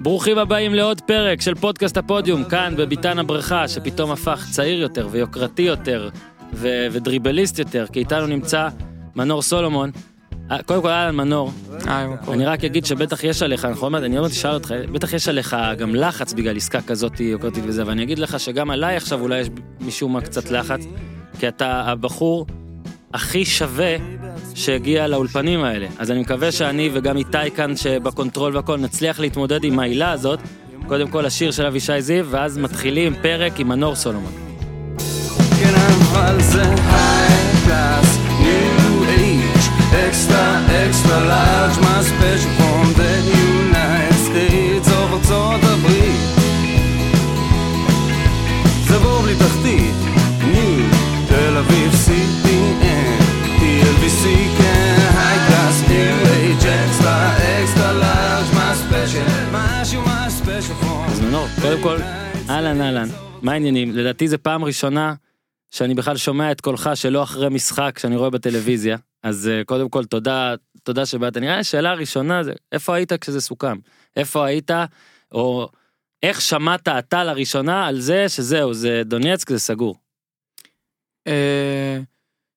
ברוכים הבאים לעוד פרק של פודקאסט הפודיום, כאן בביתן הבריכה, שפתאום הפך צעיר יותר ויוקרתי יותר ו- ודריבליסט יותר, כי איתנו נמצא מנור סולומון. אה, קודם כל אהלן מנור? אני רק אגיד שבטח יש עליך, אנחנו עוד מעט, אני עוד מעט אשאל אותך, בטח יש עליך גם לחץ בגלל עסקה כזאת יוקרתית וזה, ואני אגיד לך שגם עליי עכשיו אולי יש משום מה קצת לחץ, כי אתה הבחור הכי שווה שהגיע לאולפנים האלה. אז אני מקווה שאני וגם איתי כאן שבקונטרול והכל נצליח להתמודד עם ההילה הזאת. קודם כל השיר של אבישי זיו, ואז מתחילים פרק עם מנור סולומון. כן אבל זה high class, extra extra large, מה special קודם כל, אהלן אהלן, מה העניינים? לדעתי זה פעם ראשונה שאני בכלל שומע את קולך שלא אחרי משחק שאני רואה בטלוויזיה. אז אה, קודם כל תודה, תודה שבאת. נראה לי השאלה הראשונה זה, איפה היית כשזה סוכם? איפה היית, או איך שמעת אתה לראשונה על זה שזהו, זה דונייצק, זה סגור. אה,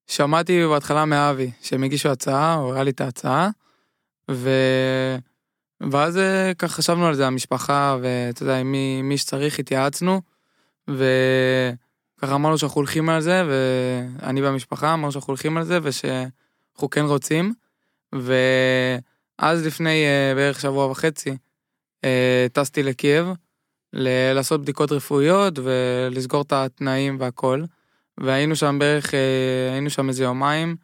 שמעתי בהתחלה מאבי שהם הגישו הצעה, הוא הראה לי את ההצעה, ו... ואז אה, ככה חשבנו על זה, המשפחה, ואתה יודע, עם מי, מי שצריך התייעצנו, וככה אמרנו שאנחנו הולכים על זה, ואני והמשפחה אמרנו שאנחנו הולכים על זה, ושאנחנו כן רוצים, ואז לפני אה, בערך שבוע וחצי, אה, טסתי לקייב, ל- לעשות בדיקות רפואיות ולסגור את התנאים והכל. והיינו שם בערך, היינו שם איזה יומיים,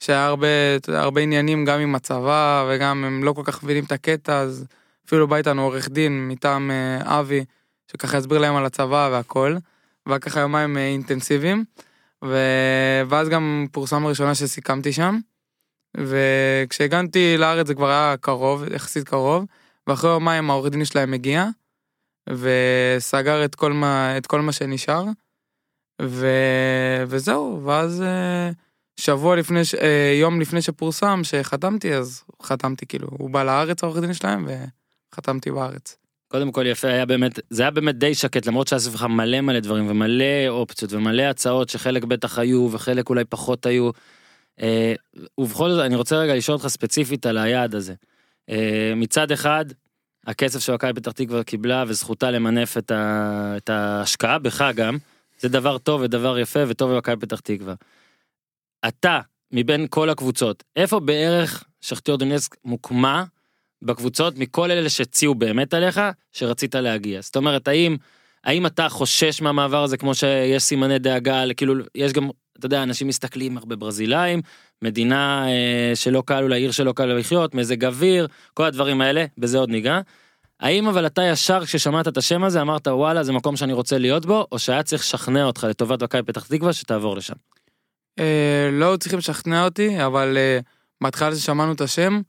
שהיה הרבה, הרבה עניינים גם עם הצבא, וגם הם לא כל כך מבינים את הקטע, אז אפילו בא איתנו עורך דין מטעם אה, אבי, שככה יסביר להם על הצבא והכל, והיה ככה יומיים אה, אינטנסיביים, ו... ואז גם פורסם לראשונה שסיכמתי שם, וכשהגעתי לארץ זה כבר היה קרוב, יחסית קרוב, ואחרי יומיים העורך דין שלהם הגיע, וסגר את כל מה, את כל מה שנשאר. ו... וזהו, ואז אה, שבוע לפני, ש... אה, יום לפני שפורסם שחתמתי, אז חתמתי כאילו, הוא בא לארץ העורך דין שלהם וחתמתי בארץ. קודם כל יפה היה באמת זה היה באמת די שקט למרות שהיה סביבך מלא מלא דברים ומלא אופציות ומלא הצעות שחלק בטח היו וחלק אולי פחות היו. אה, ובכל זאת אני רוצה רגע לשאול אותך ספציפית על היעד הזה. אה, מצד אחד הכסף שמכבי פתח תקווה קיבלה וזכותה למנף את, ה, את ההשקעה בך גם זה דבר טוב ודבר יפה וטוב במכבי פתח תקווה. אתה מבין כל הקבוצות איפה בערך שכתיור דונייסק מוקמה בקבוצות מכל אלה שהציעו באמת עליך שרצית להגיע זאת אומרת האם האם אתה חושש מהמעבר הזה כמו שיש סימני דאגה כאילו יש גם אתה יודע אנשים מסתכלים הרבה ברזילאים מדינה אה, שלא קל אולי עיר שלא קל לחיות מזג אוויר כל הדברים האלה בזה עוד ניגע. האם אבל אתה ישר כששמעת את השם הזה אמרת וואלה זה מקום שאני רוצה להיות בו או שהיה צריך לשכנע אותך לטובת מכבי פתח תקווה שתעבור לשם. אה, לא צריכים לשכנע אותי, אבל אה, בהתחלה ששמענו את השם,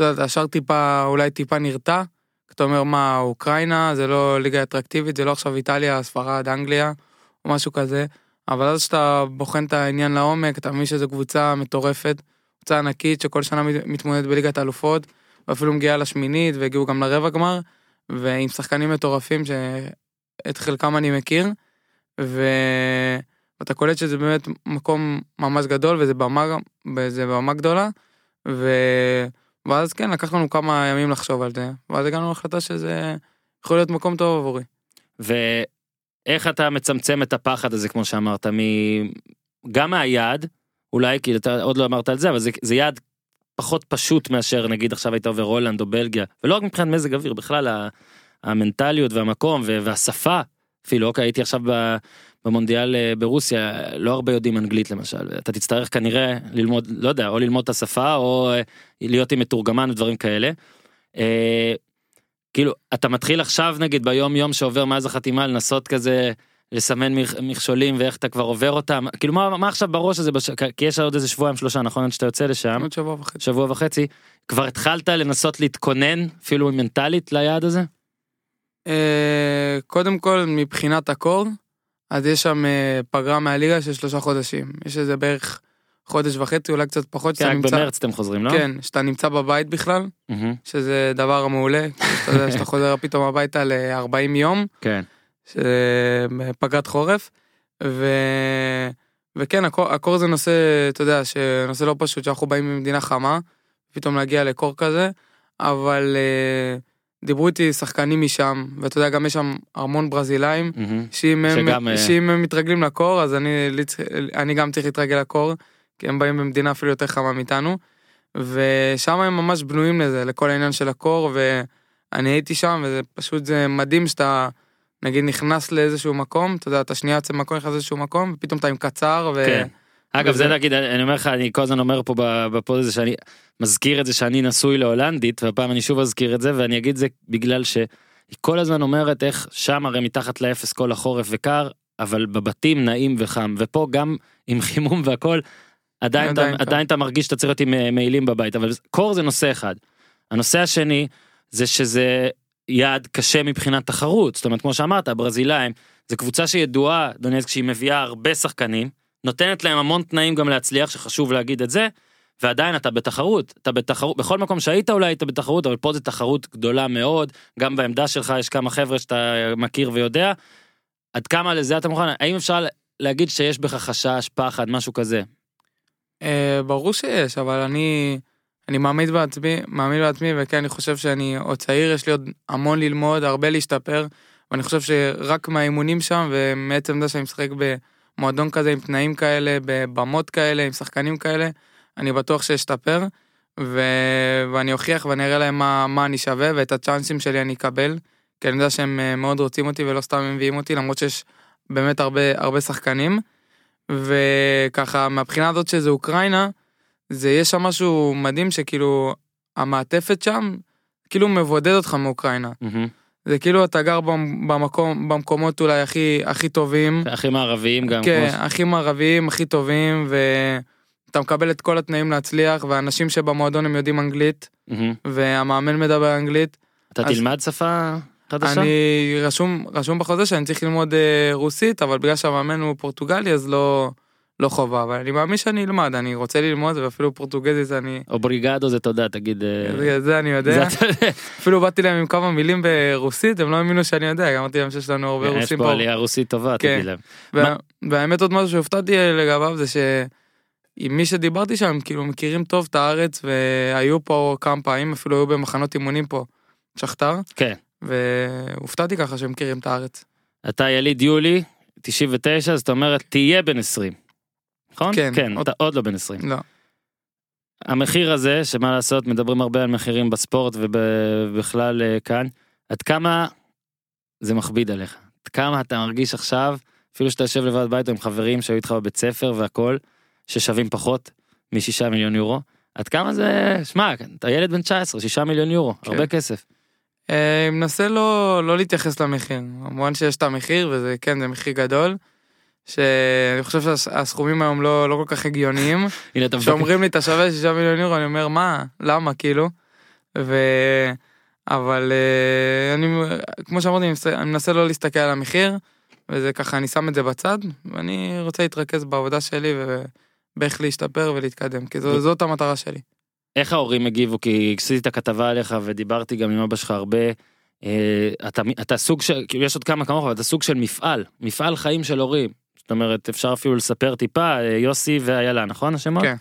יודע, אתה ישר טיפה, אולי טיפה נרתע. אתה אומר מה, אוקראינה זה לא ליגה אטרקטיבית, זה לא עכשיו איטליה, ספרד, אנגליה, או משהו כזה. אבל אז כשאתה בוחן את העניין לעומק, אתה מבין שזו קבוצה מטורפת, קבוצה ענקית שכל שנה מת- מתמודדת בליגת האלופות, ואפילו מגיעה לשמינית, והגיעו גם לרבע גמר, ועם שחקנים מטורפים שאת חלקם אני מכיר, ו... ואתה קולט שזה באמת מקום ממש גדול, וזה במה, וזה במה גדולה, ו... ואז כן, לקח לנו כמה ימים לחשוב על זה, ואז הגענו להחלטה שזה יכול להיות מקום טוב עבורי. ואיך אתה מצמצם את הפחד הזה כמו שאמרת מ... גם מהיעד אולי כי אתה עוד לא אמרת על זה אבל זה, זה יעד פחות פשוט מאשר נגיד עכשיו היית עובר הולנד או בלגיה ולא רק מבחינת מזג אוויר בכלל המנטליות והמקום והשפה אפילו אוקיי הייתי עכשיו ב- במונדיאל אה, ברוסיה לא הרבה יודעים אנגלית למשל אתה תצטרך כנראה ללמוד לא יודע או ללמוד את השפה או אה, להיות עם מתורגמן ודברים כאלה. אה, כאילו אתה מתחיל עכשיו נגיד ביום יום שעובר מאז החתימה לנסות כזה לסמן מכ- מכשולים ואיך אתה כבר עובר אותם כאילו מה, מה עכשיו בראש הזה בש... כי יש עוד איזה שבועיים שלושה נכון שאתה יוצא לשם עוד שבוע וחצי. שבוע וחצי כבר התחלת לנסות להתכונן אפילו מנטלית ליעד הזה. אה, קודם כל, מבחינת הקור, אז יש שם אה, פגרה מהליגה של שלושה חודשים. יש איזה בערך חודש וחצי, אולי קצת פחות, כן, רק נמצא, במרץ אתם חוזרים, לא? כן, שאתה נמצא בבית בכלל, מהמם, שזה דבר מעולה, שאתה יודע שאתה חוזר פתאום הביתה ל-40 יום, כן. שזה פגרת חורף, ו... וכן, הקור, הקור זה נושא, אתה יודע, שנושא לא פשוט, שאנחנו באים ממדינה חמה, פתאום להגיע לקור כזה, אבל אה, דיברו איתי שחקנים משם, ואתה יודע, גם יש שם המון ברזילאים, מהמם. שאם הם, שגם, אה, שאם הם מתרגלים לקור, אז אני, אני גם צריך להתרגל לקור, כי הם באים במדינה אפילו יותר חמה מאיתנו, ושם הם ממש בנויים לזה, לכל העניין של הקור, ואני הייתי שם, וזה פשוט, זה מדהים שאתה, נגיד, נכנס לאיזשהו מקום, אתה יודע, אתה שנייה יוצא ממקום, נכנס לאיזשהו מקום, ופתאום אתה עם קצר, ו... כן. אגב וזה- זה להגיד אני אומר לך אני כל הזמן אומר פה בפוד הזה שאני מזכיר את זה שאני נשוי להולנדית והפעם אני שוב אזכיר את זה ואני אגיד זה בגלל שהיא כל הזמן אומרת איך שם הרי מתחת לאפס כל החורף וקר אבל בבתים נעים וחם ופה גם עם חימום והכל עדיין אתה, עדיין קר. עדיין אתה מרגיש שאתה צריך להיות עם אה, מעילים בבית אבל קור זה נושא אחד. הנושא השני זה שזה יעד קשה מבחינת תחרות זאת אומרת כמו שאמרת הברזילאים זה קבוצה שידועה דונייסק שהיא מביאה הרבה שחקנים נותנת להם המון תנאים גם להצליח שחשוב להגיד את זה ועדיין אתה בתחרות אתה בתחרות בכל מקום שהיית אולי היית בתחרות אבל פה זה תחרות גדולה מאוד גם בעמדה שלך יש כמה חבר'ה שאתה מכיר ויודע. עד כמה לזה אתה מוכן האם אפשר להגיד שיש בך חשש פחד משהו כזה אה, ברור שיש, אבל אני, אני מאמין בעצמי, מאמין בעצמי, וכן, אני חושב שאני עוד צעיר, יש לי עוד המון ללמוד, הרבה להשתפר, ואני חושב שרק מהאימונים שם, ומעצם זה שאני משחק במועדון כזה, עם תנאים כאלה, בבמות כאלה, עם שחקנים כאלה, אני בטוח שאשתפר, ו... ואני אוכיח ואני אראה להם מה, מה אני שווה, ואת הצ'אנסים שלי אני אקבל, כי אני יודע שהם אה, מאוד רוצים אותי ולא סתם מביאים אותי, למרות שיש באמת הרבה, הרבה שחקנים. וככה מהבחינה הזאת שזה אוקראינה, זה יש שם משהו מדהים שכאילו המעטפת שם כאילו מבודד אותך מאוקראינה. מהמם. זה כאילו אתה גר במ- במקום, במקומות אולי הכי, הכי טובים, הכי מערביים גם כן, כמו הכי מערביים, הכי טובים, ואתה מקבל את כל התנאים להצליח, ואנשים שבמועדון הם יודעים אנגלית, מהמם. והמאמן מדבר אנגלית. אתה אז- תלמד שפה חדשה אני רשום, רשום בחוזה שאני צריך ללמוד אה, רוסית, אבל בגלל שהמאמן הוא פורטוגלי אז לא, לא חובה, אבל אני מאמין שאני אלמד, אני רוצה ללמוד, ואפילו פורטוגזית אני, אובריגדו זה תודה תגיד אה, זה, אני יודע. אפילו באתי להם עם כמה מילים ברוסית, הם לא האמינו שאני יודע, אמרתי להם שיש לנו הרבה יש רוסים פה פה. עלייה רוסית טובה כן. תגיד להם וה- והאמת עוד משהו שהופתעתי לגביו זה שעם מי שדיברתי שם כאילו מכירים טוב את הארץ והיו פה כמה פעמים אפילו היו במחנות אימונים פה שכתר כן והופתעתי ככה שהם מכירים את הארץ. אתה יליד יולי 99 זאת אומרת תהיה בן 20. נכון? כן, כן עוד- אתה עוד לא בן 20. לא. המחיר הזה שמה לעשות מדברים הרבה על מחירים בספורט ובכלל אה, כאן עד כמה זה מכביד עליך עד כמה אתה מרגיש עכשיו אפילו שאתה יושב לבד בית עם חברים שהיו איתך בבית ספר והכל ששווים פחות משישה מיליון יורו עד כמה זה שמע אתה ילד בן 19 שישה מיליון יורו כן. הרבה כסף אה, מנסה לא לא להתייחס למחיר כמובן שיש את המחיר וזה כן זה מחיר גדול. שאני חושב שהסכומים היום לא לא כל כך הגיוניים. הנה אתה מבקש כשאומרים לי אתה שווה 6 מיליון יורו אני אומר מה למה כאילו. ו... אבל אה, אני כמו שאמרתי אני מנסה- אני מנסה לא להסתכל על המחיר וזה ככה אני שם את זה בצד ואני רוצה להתרכז בעבודה שלי ובאיך להשתפר ולהתקדם כי זו, זאת המטרה שלי. איך ההורים הגיבו כי עשיתי את הכתבה עליך ודיברתי גם עם אבא שלך הרבה. אה, אתה אתה סוג של כאילו יש עוד כמה כמוך אבל אתה סוג של מפעל מפעל חיים של הורים. זאת אומרת אפשר אפילו לספר טיפה אה, יוסי ואיילה נכון השמות? כן.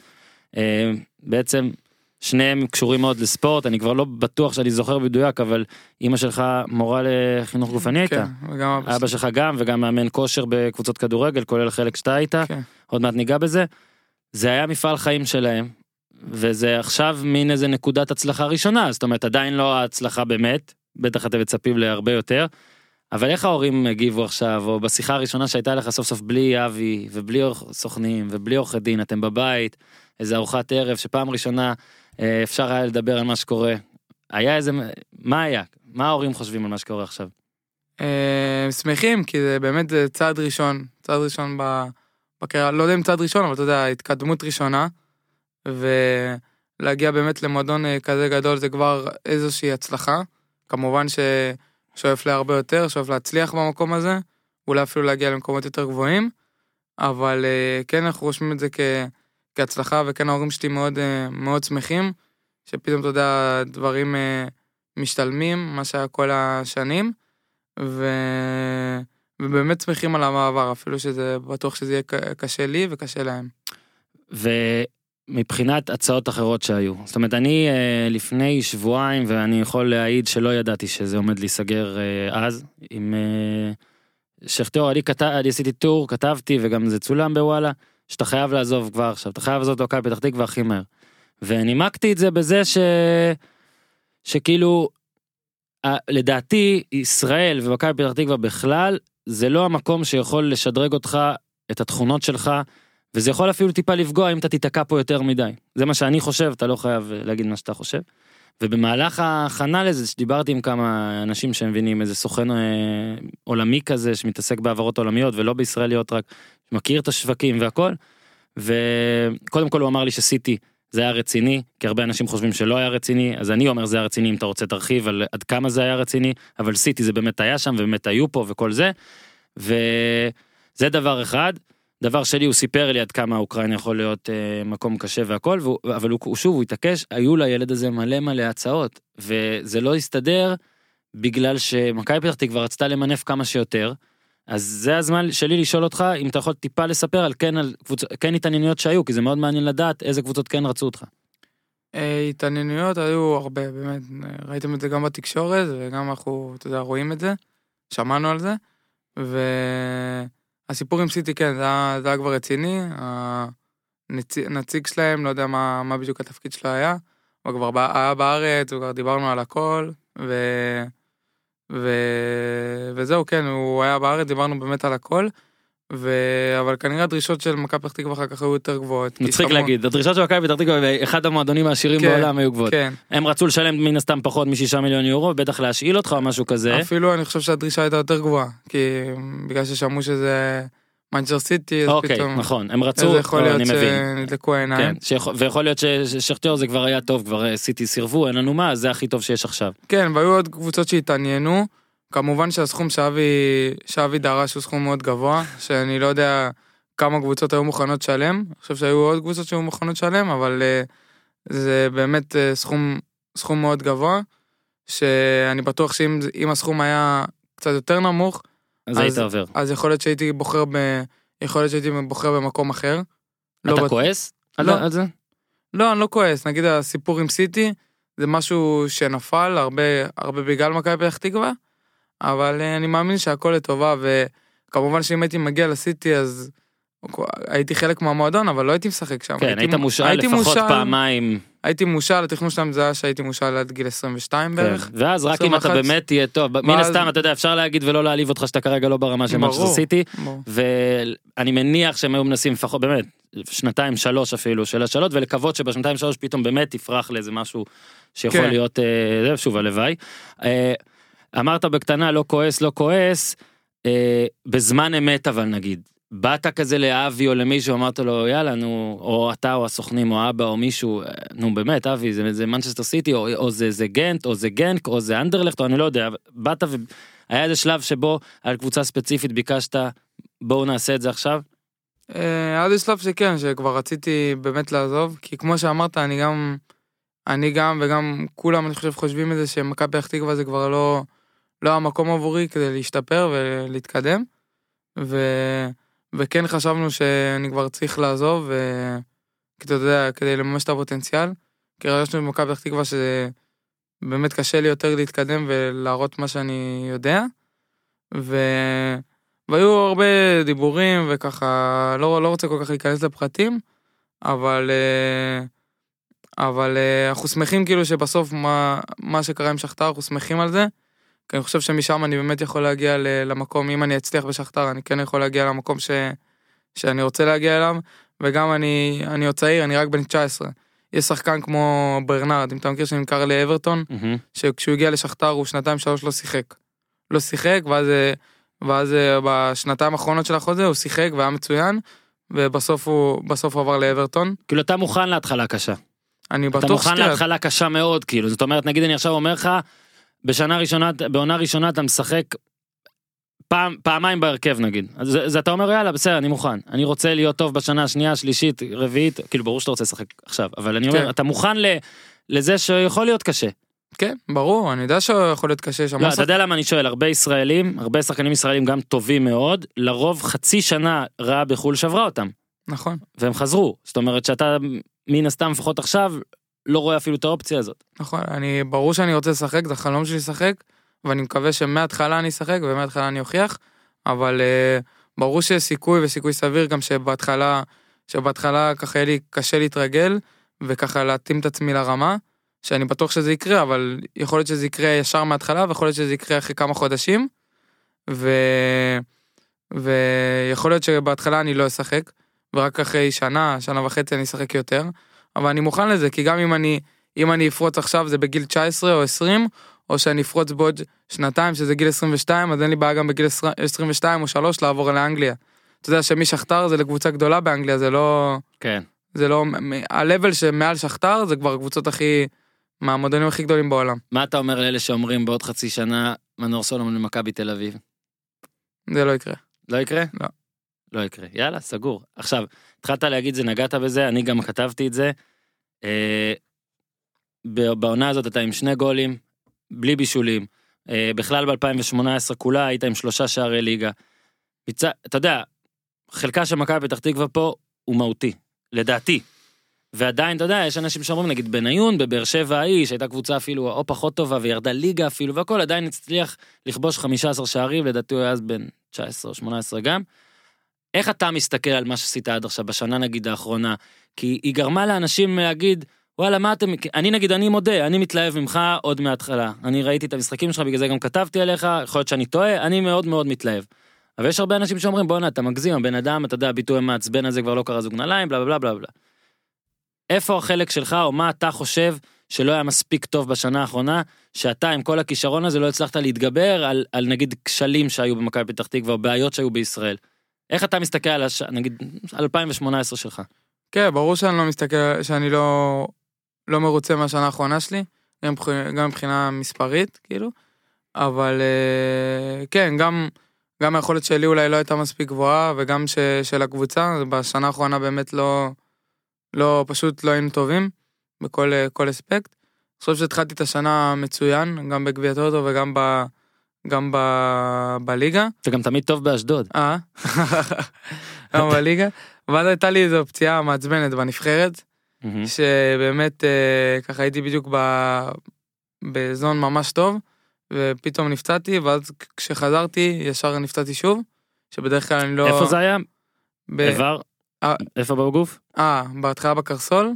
אה, בעצם שניהם קשורים מאוד לספורט אני כבר לא בטוח שאני זוכר מדויק אבל אמא שלך מורה לחינוך גופני הייתה. כן, וגם אבא אבא. שלך גם וגם מאמן כושר בקבוצות כדורגל כולל חלק שאתה היית כן. עוד מעט ניגע בזה. זה היה מפעל חיים שלהם וזה עכשיו מין איזה נקודת הצלחה ראשונה זאת אומרת עדיין לא ההצלחה באמת בטח אתם מצפים להרבה יותר. אבל איך ההורים הגיבו עכשיו או בשיחה הראשונה שהייתה לך סוף סוף בלי אבי ובלי סוכנים ובלי עורכי דין אתם בבית איזה ארוחת ערב שפעם ראשונה אה, אפשר היה לדבר על מה שקורה. היה איזה מה היה מה ההורים חושבים על מה שקורה עכשיו. אה, שמחים כי זה באמת צעד ראשון צעד ראשון בקריירה לא יודע אם צעד ראשון אבל אתה יודע התקדמות ראשונה. ולהגיע באמת למועדון אה, כזה גדול זה כבר איזושהי הצלחה. כמובן ששואף להרבה יותר שואף להצליח במקום הזה אולי אפילו להגיע למקומות יותר גבוהים. אבל אה, כן אנחנו רושמים את זה כ... כהצלחה, וכן ההורים שלי מאוד, אה, מאוד שמחים, שפתאום, אתה יודע, דברים אה, משתלמים, מה שהיה כל השנים, ו... ובאמת שמחים על המעבר, אפילו שזה, בטוח שזה יהיה קשה לי וקשה להם. ומבחינת הצעות אחרות שהיו, זאת אומרת אני אה, לפני שבועיים ואני יכול להעיד שלא ידעתי שזה עומד להיסגר אה, אז עם אה, שכטר, אני, כתב, אני עשיתי טור, כתבתי וגם זה צולם בוואלה, שאתה חייב לעזוב כבר עכשיו, אתה חייב לעזוב את מכבי פתח תקווה הכי מהר. ונימקתי את זה בזה ש... שכאילו, לדעתי ישראל ומכבי פתח תקווה בכלל, זה לא המקום שיכול לשדרג אותך, את התכונות שלך, וזה יכול אפילו טיפה לפגוע אם אתה תיתקע פה יותר מדי. זה מה שאני חושב, אתה לא חייב אה, להגיד מה שאתה חושב. ובמהלך ההכנה לזה, שדיברתי עם כמה אנשים שמבינים, איזה סוכן אה, עולמי כזה, שמתעסק בהעברות עולמיות ולא בישראליות רק, מכיר את השווקים והכל, וקודם כל הוא אמר לי שסיטי זה היה רציני, כי הרבה אנשים חושבים שלא היה רציני, אז אני אומר זה היה רציני אם אתה רוצה תרחיב על עד כמה זה היה רציני, אבל סיטי זה באמת היה שם ובאמת היו פה וכל זה, וזה דבר אחד. דבר שני הוא סיפר לי עד כמה אוקראינה יכול להיות אה, מקום קשה והכל, והוא, אבל הוא, שוב הוא התעקש, היו לילד הזה מלא מלא הצעות, וזה לא הסתדר בגלל שמכבי פתח תקווה רצתה למנף כמה שיותר, אז זה הזמן שלי לשאול אותך אם אתה יכול טיפה לספר על כן על קבוצות, כן התעניינויות שהיו, כי זה מאוד מעניין לדעת איזה קבוצות כן רצו אותך. אה, התעניינויות היו הרבה, באמת, ראיתם את זה גם בתקשורת, וגם אנחנו, אתה יודע, רואים את זה, שמענו על זה, והסיפור עם סיטי, כן, זה היה, כבר רציני, הנציג, שלהם, לא יודע מה, מה בדיוק התפקיד שלו היה, הוא כבר היה בארץ, וכבר דיברנו על הכל, ו... ו... וזהו, כן, הוא היה בארץ, דיברנו באמת על הכל, ו... אבל כנראה הדרישות של מכבי פתח תקווה אחר כך היו יותר גבוהות. מצחיק להגיד, הדרישות של מכבי פתח תקווה ואחד המועדונים העשירים כן, בעולם היו גבוהות. כן, הם רצו לשלם מן הסתם פחות משישה מיליון יורו, בטח להשאיל אותך או משהו כזה. אפילו אני חושב שהדרישה הייתה יותר גבוהה, כי בגלל ששמעו שזה מנצ'ר סיטי, אז אוקיי, פתאום... נכון, הם רצו, אז יכול או, להיות אני. שנדלקו העיניים. כן, שיכול- ויכול להיות ששכטר זה כבר היה טוב, כבר אה, סיטי סירבו, אין לנו מה, זה הכי טוב שיש עכשיו. כן, והיו עוד קבוצות שהתעניינו. כמובן שהסכום שאבי, שאבי דרש הוא סכום מאוד גבוה, שאני לא יודע כמה קבוצות היו מוכנות לשלם. אני חושב שהיו עוד קבוצות שהיו מוכנות לשלם, אבל אה, זה באמת אה, סכום, סכום מאוד גבוה, שאני בטוח שאם אם הסכום היה קצת יותר נמוך, אז אז- היית עובר. אז יכול להיות שהייתי בוחר ב... יכול להיות שהייתי בוחר במקום אחר. לא אתה בט- כועס? לא. על זה? לא, אני לא כועס. נגיד הסיפור עם סיטי, זה משהו שנפל הרבה, הרבה בגלל מכבי פתח תקווה, אבל אה, אני מאמין שהכל לטובה, וכמובן שאם הייתי מגיע לסיטי אז הייתי חלק מהמועדון, אבל לא הייתי משחק שם. כן, היית מושאל הייתי לפחות מושאל- פעמיים. הייתי מושאל, התכנון שלהם זה היה שהייתי מושאל עד גיל 22 כן. בערך. ואז רק אם אתה 21. באמת תהיה טוב, מן ואז- הסתם אתה יודע אפשר להגיד ולא להעליב אותך שאתה כרגע לא ברמה של. מנצ'סטר סיטי, ברור. ואני מניח שהם היו מנסים לפחות באמת שנתיים שלוש אפילו של השאלות ולקוות שבשנתיים שלוש פתאום באמת תפרח לאיזה משהו שיכול כן. להיות אה, שוב הלוואי. אמרת בקטנה לא כועס לא כועס אה, בזמן אמת אבל נגיד באת כזה לאבי או למישהו אמרת לו יאללה נו או אתה או הסוכנים או אבא או מישהו אה, נו באמת אבי זה, זה מנצ'סטר סיטי או, או זה זה גנט או זה גנק או זה אנדרלכט או אני לא יודע באת והיה איזה שלב שבו על קבוצה ספציפית ביקשת בואו נעשה את זה עכשיו. אה, עד לשלב שכן, שכבר רציתי באמת לעזוב, כי כמו שאמרת, אני גם, אני גם וגם כולם, אני חושב, חושבים את זה שמכבי פתח תקווה זה כבר לא, לא המקום עבורי כדי להשתפר ולהתקדם, ו, וכן חשבנו שאני כבר צריך לעזוב, ו, כי אתה יודע, כדי לממש את הפוטנציאל, כי הרגשנו במכבי פתח תקווה שבאמת קשה לי יותר להתקדם ולהראות מה שאני יודע, ו... והיו הרבה דיבורים וככה, לא, לא רוצה כל כך להיכנס לפרטים, אבל, אה, אבל אה, אנחנו שמחים כאילו שבסוף מה, מה שקרה עם שכתר, אנחנו שמחים על זה. כי אני חושב שמשם אני באמת יכול להגיע למקום, אם אני אצליח בשכתר, אני כן יכול להגיע למקום ש, שאני רוצה להגיע אליו, וגם אני, אני עוד צעיר, אני רק בן 19. יש שחקן כמו ברנרד, אם אתה מכיר שנמכר לאברטון, מהמם. שכשהוא הגיע לשכתר הוא שנתיים שלוש לא שיחק. לא שיחק, ואז, ואז אה, בשנתיים האחרונות של החוזה הוא שיחק והיה מצוין, ובסוף הוא, הוא עבר לאברטון. כאילו אתה מוכן להתחלה קשה. אני אתה בטוח מוכן שתהיה. להתחלה קשה מאוד כאילו זאת אומרת נגיד אני עכשיו אומר לך בשנה ראשונה בעונה ראשונה אתה משחק פעם, פעמיים בהרכב נגיד. אז אז אתה אומר יאללה בסדר אני מוכן. אני רוצה להיות טוב בשנה השנייה, השלישית, רביעית, כאילו ברור שאתה רוצה לשחק עכשיו, אבל אני אומר, כן. אתה מוכן ל, לזה שיכול להיות קשה. כן, ברור, אני יודע שיכול להיות קשה שם. לא, אתה יודע למה אני שואל, הרבה ישראלים, הרבה שחקנים ישראלים גם טובים מאוד, לרוב חצי שנה רעה בחו"ל שברה אותם, נכון, והם חזרו. זאת אומרת שאתה מן הסתם לפחות עכשיו לא רואה אפילו את האופציה הזאת. נכון, אני, ברור שאני רוצה לשחק, זה החלום שלי לשחק, ואני מקווה שמההתחלה אני אשחק ומההתחלה אני אוכיח, אבל uh, ברור שיש סיכוי וסיכוי סביר גם שבהתחלה, שבהתחלה ככה יהיה לי קשה להתרגל, וככה להתאים את עצמי לרמה, שאני בטוח שזה יקרה, אבל יכול להיות שזה יקרה ישר מההתחלה, ויכול להיות שזה יקרה אחרי כמה חודשים, ו... ויכול להיות שבהתחלה אני לא אשחק, ורק אחרי שנה, שנה וחצי אני אשחק יותר, אבל אני מוכן לזה, כי גם אם אני, אם אני אפרוץ עכשיו זה בגיל 19 או 20, או שאני אפרוץ בעוד שנתיים שזה גיל 22, אז אין לי בעיה גם בגיל 22 או 3 לעבור לאנגליה. אתה יודע שמשכתר זה לקבוצה גדולה באנגליה, זה לא, כן. זה לא, ה-level שמעל שכתר זה כבר הקבוצות הכי, מהמועדונים הכי גדולים בעולם. מה אתה אומר לאלה שאומרים בעוד חצי שנה מנור סולומון למכבי תל אביב? זה לא יקרה. לא יקרה? לא. לא יקרה. יאללה, סגור. עכשיו, התחלת להגיד זה, נגעת בזה, אני גם כתבתי את זה. אה, בעונה הזאת אתה עם שני גולים, בלי בישולים. אה, בכלל ב-2018 כולה היית עם שלושה שערי ליגה. מצ... אתה יודע, חלקה של מכבי פתח תקווה פה הוא מהותי, לדעתי. ועדיין, אתה יודע, יש אנשים שאומרים, נגיד בניון, בבאר שבע ההיא, שהייתה קבוצה אפילו או פחות טובה וירדה ליגה אפילו, והכל עדיין הצליח לכבוש 15 שערים, לדעתי הוא היה אז בן 19 או 18 גם. איך אתה מסתכל על מה שעשית עד עכשיו, בשנה נגיד האחרונה? כי היא גרמה לאנשים להגיד, וואלה, מה אתם... אני נגיד, אני מודה, אני מתלהב ממך עוד מההתחלה. אני ראיתי את המשחקים שלך, בגלל זה גם כתבתי עליך, יכול להיות שאני טועה, אני מאוד מאוד מתלהב. אבל יש הרבה אנשים שאומרים, בואנה, אתה מגזים, הבן אדם, אתה יודע, הביטוי המעצבן הזה כבר לא קרא זוג נעליים, בלה בלה בלה בלה. איפה החלק שלך, או מה אתה חושב שלא היה מספיק טוב בשנה האחרונה, שאתה עם כל הכישרון הזה לא הצלחת להתגבר על, על נגיד כשלים שהיו במכבי פתח תקווה, או בעיות שהיו בישראל. איך אתה מסתכל על, הש... נגיד, 2018 שלך? כן, ברור שאני לא מסתכל, שאני לא, לא מרוצה מהשנה האחרונה שלי, גם, גם מבחינה מספרית, כאילו, אבל אה, כן, גם, גם היכולת שלי אולי לא הייתה מספיק גבוהה, וגם ש, של הקבוצה, בשנה האחרונה באמת לא, לא, פשוט לא היינו טובים בכל אה, אספקט. אני חושב שהתחלתי את השנה מצוין, גם בגביע טוטו וגם ב, גם ב, בליגה. אתה גם תמיד טוב באשדוד. אה, גם בליגה. ואז הייתה לי איזו פציעה מעצבנת בנבחרת. שבאמת אה, ככה הייתי בדיוק ב... בזון ממש טוב, ופתאום נפצעתי, ואז כשחזרתי ישר נפצעתי שוב, שבדרך כלל אני לא... איפה זה היה? ב... איבר? אה. איפה בגוף? אה, בהתחלה בקרסול,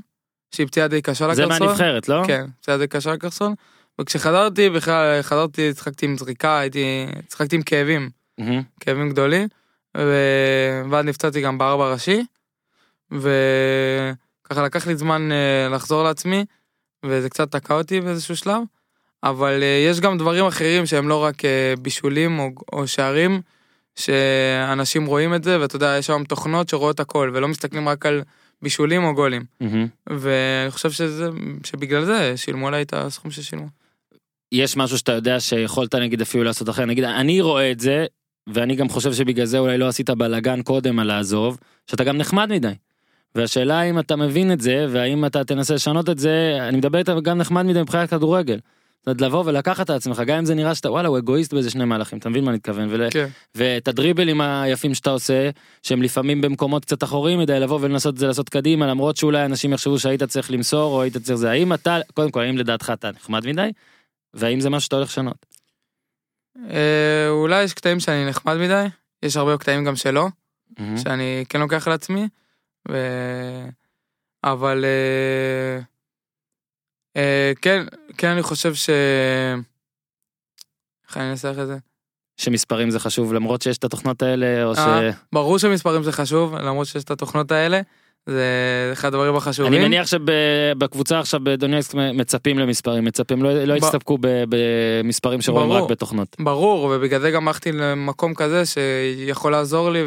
שהיא פציעה די קשה זה לקרסול. מהנבחרת, לא? כן, פציעה די קשה לקרסול. וכשחזרתי, בכלל חזרתי, צחקתי עם זריקה, הייתי, צחקתי עם כאבים. מהמם. כאבים גדולים, ו- ואז נפצעתי גם בארבע ראשי, וככה לקח לי זמן אה, לחזור לעצמי, וזה קצת תקע אותי באיזשהו שלב, אבל אה, יש גם דברים אחרים שהם לא רק אה, בישולים או, או שערים, שאנשים רואים את זה, ואתה יודע, יש היום תוכנות שרואות הכל, ולא מסתכלים רק על בישולים או גולים, מהמם. ואני חושב שזה, שבגלל זה שילמו עליי את הסכום ששילמו. יש משהו שאתה יודע שיכולת נגיד אפילו לעשות אחר, נגיד אני רואה את זה, ואני גם חושב שבגלל זה אולי לא עשית בלאגן קודם על לעזוב, שאתה גם נחמד מדי. והשאלה אם אתה מבין את זה, והאם אתה תנסה לשנות את זה, אני מדבר איתך גם נחמד מדי מבחינת כדורגל. זאת אומרת, לבוא ולקחת את עצמך, גם אם זה נראה שאתה וואלה הוא אגואיסט באיזה שני מהלכים, אתה מבין מה אני מתכוון? ול... כן. ואת הדריבלים היפים שאתה עושה, שהם לפעמים במקומות קצת אחוריים מדי, לבוא ולנסות את זה לעשות קדימה, למרות שאולי אנשים יחשבו שהיית צריך למסור, או היית צריך זה, האם אתה, קודם כל, האם לדעתך אתה נחמד מדי? והאם זה משהו שאתה הולך לשנות? אה, אולי יש קטעים שאני נחמד מדי, יש הרבה קטעים גם שלא. שאני כן לוקח על עצמי, ו... אבל אה, אה, כן, כן אני חושב ש... איך אני אנסח את זה? שמספרים זה חשוב למרות שיש את התוכנות האלה או ש... אה, ברור שמספרים זה חשוב, למרות שיש את התוכנות האלה, זה אחד הדברים החשובים. אני מניח שבקבוצה עכשיו בדונייסק מצפים למספרים מצפים לא, לא ב- יסתפקו במספרים שרואים ברור. רק בתוכנות. ברור, ובגלל זה גם הלכתי למקום כזה שיכול לעזור לי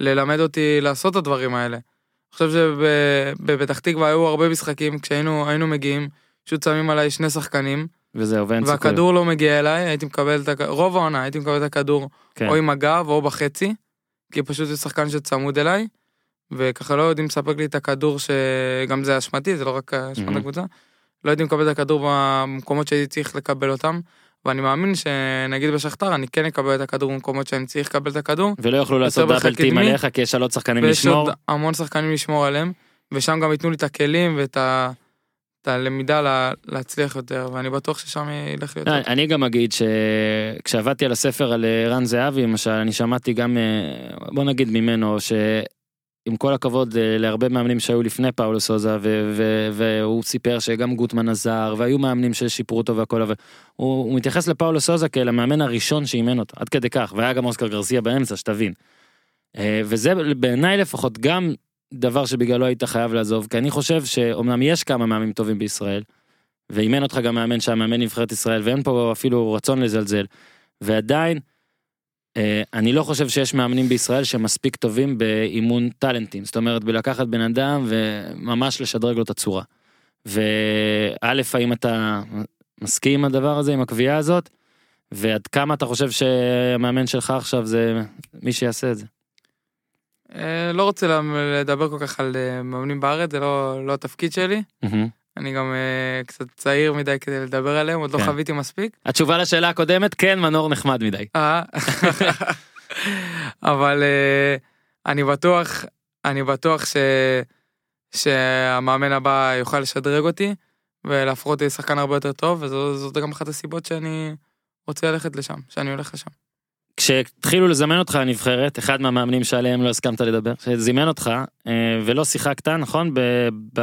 וללמד אותי לעשות את הדברים האלה. אני חושב שבפתח תקווה היו הרבה משחקים, כשהיינו היינו מגיעים, פשוט שמים עליי שני שחקנים, וזהו, ואין סיכוי. והכדור לא מגיע אליי, הייתי מקבל את הכדור, רוב העונה הייתי מקבל את הכדור כן. או עם הגב או בחצי, כי פשוט זה שחקן שצמוד אליי, וככה לא יודעים לספק לי את הכדור שגם זה אשמתי, זה לא רק אשמת מהמם. הקבוצה. לא יודעים לקבל את הכדור במקומות שהייתי צריך לקבל אותם, ואני מאמין שנגיד בשכתר אני כן אקבל את הכדור במקומות שאני צריך לקבל את הכדור, ולא יוכלו לעשות דאבל טים. עליך, כי יש עוד שחקנים ויש לשמור. עוד המון שחקנים לשמור עליהם, ושם גם ייתנו לי את הכלים ואת ה... את הלמידה לה- להצליח יותר, ואני בטוח ששם ילך לי יותר. אה, אני גם אגיד שכשעבדתי על הספר על אה, רן זהבי למשל אני שמעתי גם אה, בוא נגיד ממנו שעם כל הכבוד אה, להרבה מאמנים שהיו לפני פאולו סוזה ו- ו- והוא סיפר שגם גוטמן עזר והיו מאמנים ששיפרו אותו והכל אבל הוא, הוא מתייחס לפאולו סוזה כאל המאמן הראשון שאימן אותו עד כדי כך והיה גם אוסקר גרסיה באמצע שתבין. אה, וזה בעיניי לפחות גם דבר שבגללו היית חייב לעזוב כי אני חושב שאומנם יש כמה מאמנים טובים בישראל. ואימן אותך גם מאמן שהיה מאמן נבחרת ישראל ואין פה אפילו רצון לזלזל. ועדיין אני לא חושב שיש מאמנים בישראל שמספיק טובים באימון טאלנטים זאת אומרת בלקחת בן אדם וממש לשדרג לו את הצורה. וא' האם אתה מסכים עם הדבר הזה עם הקביעה הזאת ועד כמה אתה חושב שהמאמן שלך עכשיו זה מי שיעשה את זה. אה, לא רוצה לדבר כל כך על אה, מאמנים בארץ, זה לא לא התפקיד שלי. אני גם אה, קצת צעיר מדי כדי לדבר עליהם, עוד לא כן. חוויתי מספיק. התשובה לשאלה הקודמת כן מנור נחמד מדי. אה, אבל אה, אני בטוח, אני בטוח ש... שהמאמן הבא יוכל לשדרג אותי ולהפוך אותי לשחקן הרבה יותר טוב, וזאת גם אחת הסיבות שאני רוצה ללכת לשם, שאני הולך לשם. כשהתחילו לזמן אותך לנבחרת, אחד מהמאמנים שעליהם לא הסכמת לדבר, שזימן אותך אה, ולא שיחקת, נכון? ב, ב...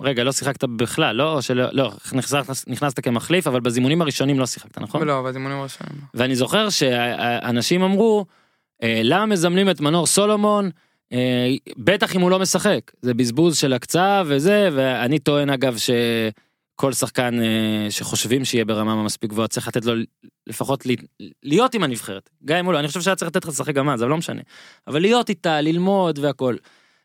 רגע, לא שיחקת בכלל, לא? או שלא, לא, נכנסת, נכנסת כמחליף, אבל בזימונים הראשונים לא שיחקת, נכון? ולא, בזימונים הראשונים. לא. ואני זוכר שאנשים אמרו, אה, למה מזמנים את מנור סולומון? אה, בטח אם הוא לא משחק, זה בזבוז של הקצאה וזה, ואני טוען אגב שכל שחקן אה, שחושבים שיהיה ברמה מספיק גבוהה צריך לתת לו לפחות להיות עם הנבחרת, גם אם הוא לא, אני חושב שהיה צריך לתת לך לשחק גם אז, אבל לא משנה, אבל להיות איתה, ללמוד והכל.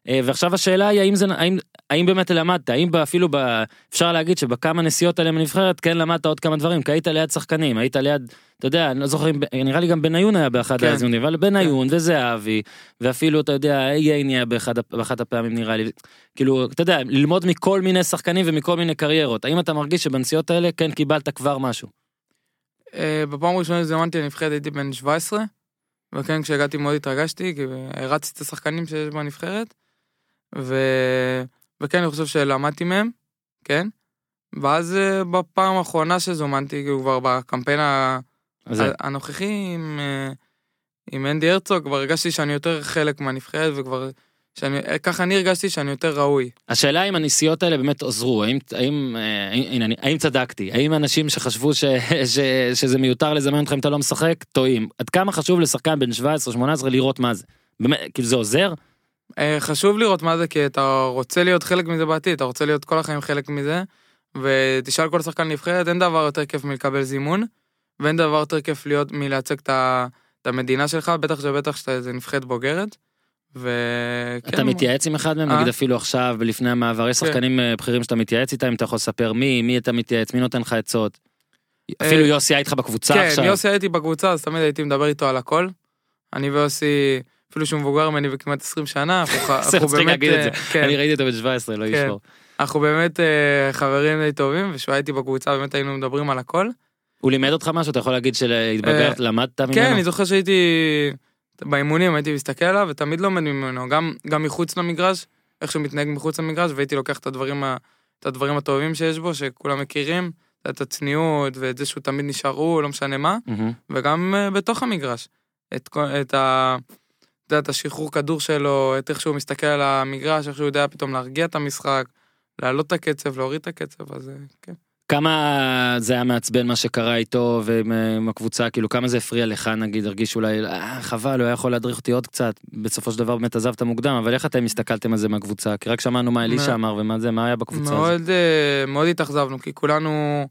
אה, ועכשיו השאלה היא האם זה, האם, האם באמת למדת, האם אפילו ב, אפשר להגיד שבכמה נסיעות האלה בנבחרת כן למדת עוד כמה דברים, כי היית ליד שחקנים, היית ליד, אתה יודע, אני לא זוכר נראה לי גם בניון היה באחד כן. הזיונים, אבל בניון וזהבי, ואפילו אתה יודע, ייני היה באחד, באחת הפעמים נראה לי, כאילו, אתה יודע, ללמוד מכל מיני שחקנים ומכל מיני קריירות, האם אתה מרגיש שבנסיעות האלה כן קיבלת כבר משהו? אה, בפעם הראשונה שזימנתי לנבחרת הייתי בן 17, וכן כשהגעתי מאוד התרגשתי, כי הרצתי את השחקנים שיש בנבחרת, ו... וכן אני חושב שלמדתי מהם, כן, ואז אה, בפעם האחרונה שזומנתי, כאילו כבר בקמפיין ה- זה- הנוכחי עם, אה, עם אנדי הרצוג, כבר הרגשתי שאני יותר חלק מהנבחרת, וכבר, שאני, אה, ככה אני הרגשתי שאני יותר ראוי. השאלה אם הנסיעות האלה באמת עזרו, האם, האם, הנה, אני- האם צדקתי, האם אנשים שחשבו ש, ש, שזה מיותר לזמן אתכם אם אתה לא משחק, טועים. עד כמה חשוב לשחקן בן 17-18 לראות מה זה? באמת, כאילו זה עוזר? אה, חשוב לראות מה זה, כי אתה רוצה להיות חלק מזה בעתיד, אתה רוצה להיות כל החיים חלק מזה, ותשאל כל שחקן נבחרת, אין דבר יותר כיף מלקבל זימון, ואין דבר יותר כיף להיות מלייצג את המדינה שלך, בטח שבטח שאתה איזה נבחרת בוגרת. וכן, אתה מתייעץ עם אחד מהם, אה? נגיד אפילו עכשיו, לפני המעבר, יש כן. שחקנים אה, בכירים שאתה מתייעץ איתם, אתה יכול לספר מי, מי אתה מתייעץ, מי נותן לך עצות. אפילו יוסי היה איתך בקבוצה כן, עכשיו. יוסי הייתי בקבוצה, אז תמיד הייתי מדבר איתו על הכל. אני ויוסי, אפילו שהוא מבוגר ממני בכמעט 20 שנה, אנחנו באמת, להגיד את זה. אה, כן. אני ראיתי אותו בן 17, לא כן. ישמור. אנחנו באמת אה, חברים די טובים, וכשהוא הייתי בקבוצה באמת היינו מדברים על הכל. הוא לימד אותך משהו? אתה יכול להגיד שהתבגרת, למדת ממנו? כן, אני זוכר שהייתי באימונים, הייתי מסתכל עליו ותמיד לומד ממנו, גם, מחוץ למגרש, איך שהוא מתנהג מחוץ למגרש, והייתי לוקח את הדברים, את הדברים הטובים שיש בו, שכולם מכירים, את הצניעות ואת זה שהוא תמיד נשאר הוא, לא משנה מה. וגם אה, בתוך המגרש. את ה... אתה יודע, את השחרור כדור שלו, את איך שהוא מסתכל על המגרש, איך שהוא יודע פתאום להרגיע את המשחק, להעלות את הקצב, להוריד את הקצב, אז אה, כן. כמה זה היה מעצבן מה שקרה איתו ועם אה, הקבוצה כאילו כמה זה הפריע לך נגיד הרגיש אולי אה, חבל הוא היה יכול להדריך אותי עוד קצת בסופו של דבר באמת עזבת מוקדם אבל איך אתם הסתכלתם על זה מהקבוצה כי רק שמענו מה אלישע אמר ומה זה מה היה בקבוצה הזאת. מאוד, אה, מאוד התאכזבנו, כי כולנו,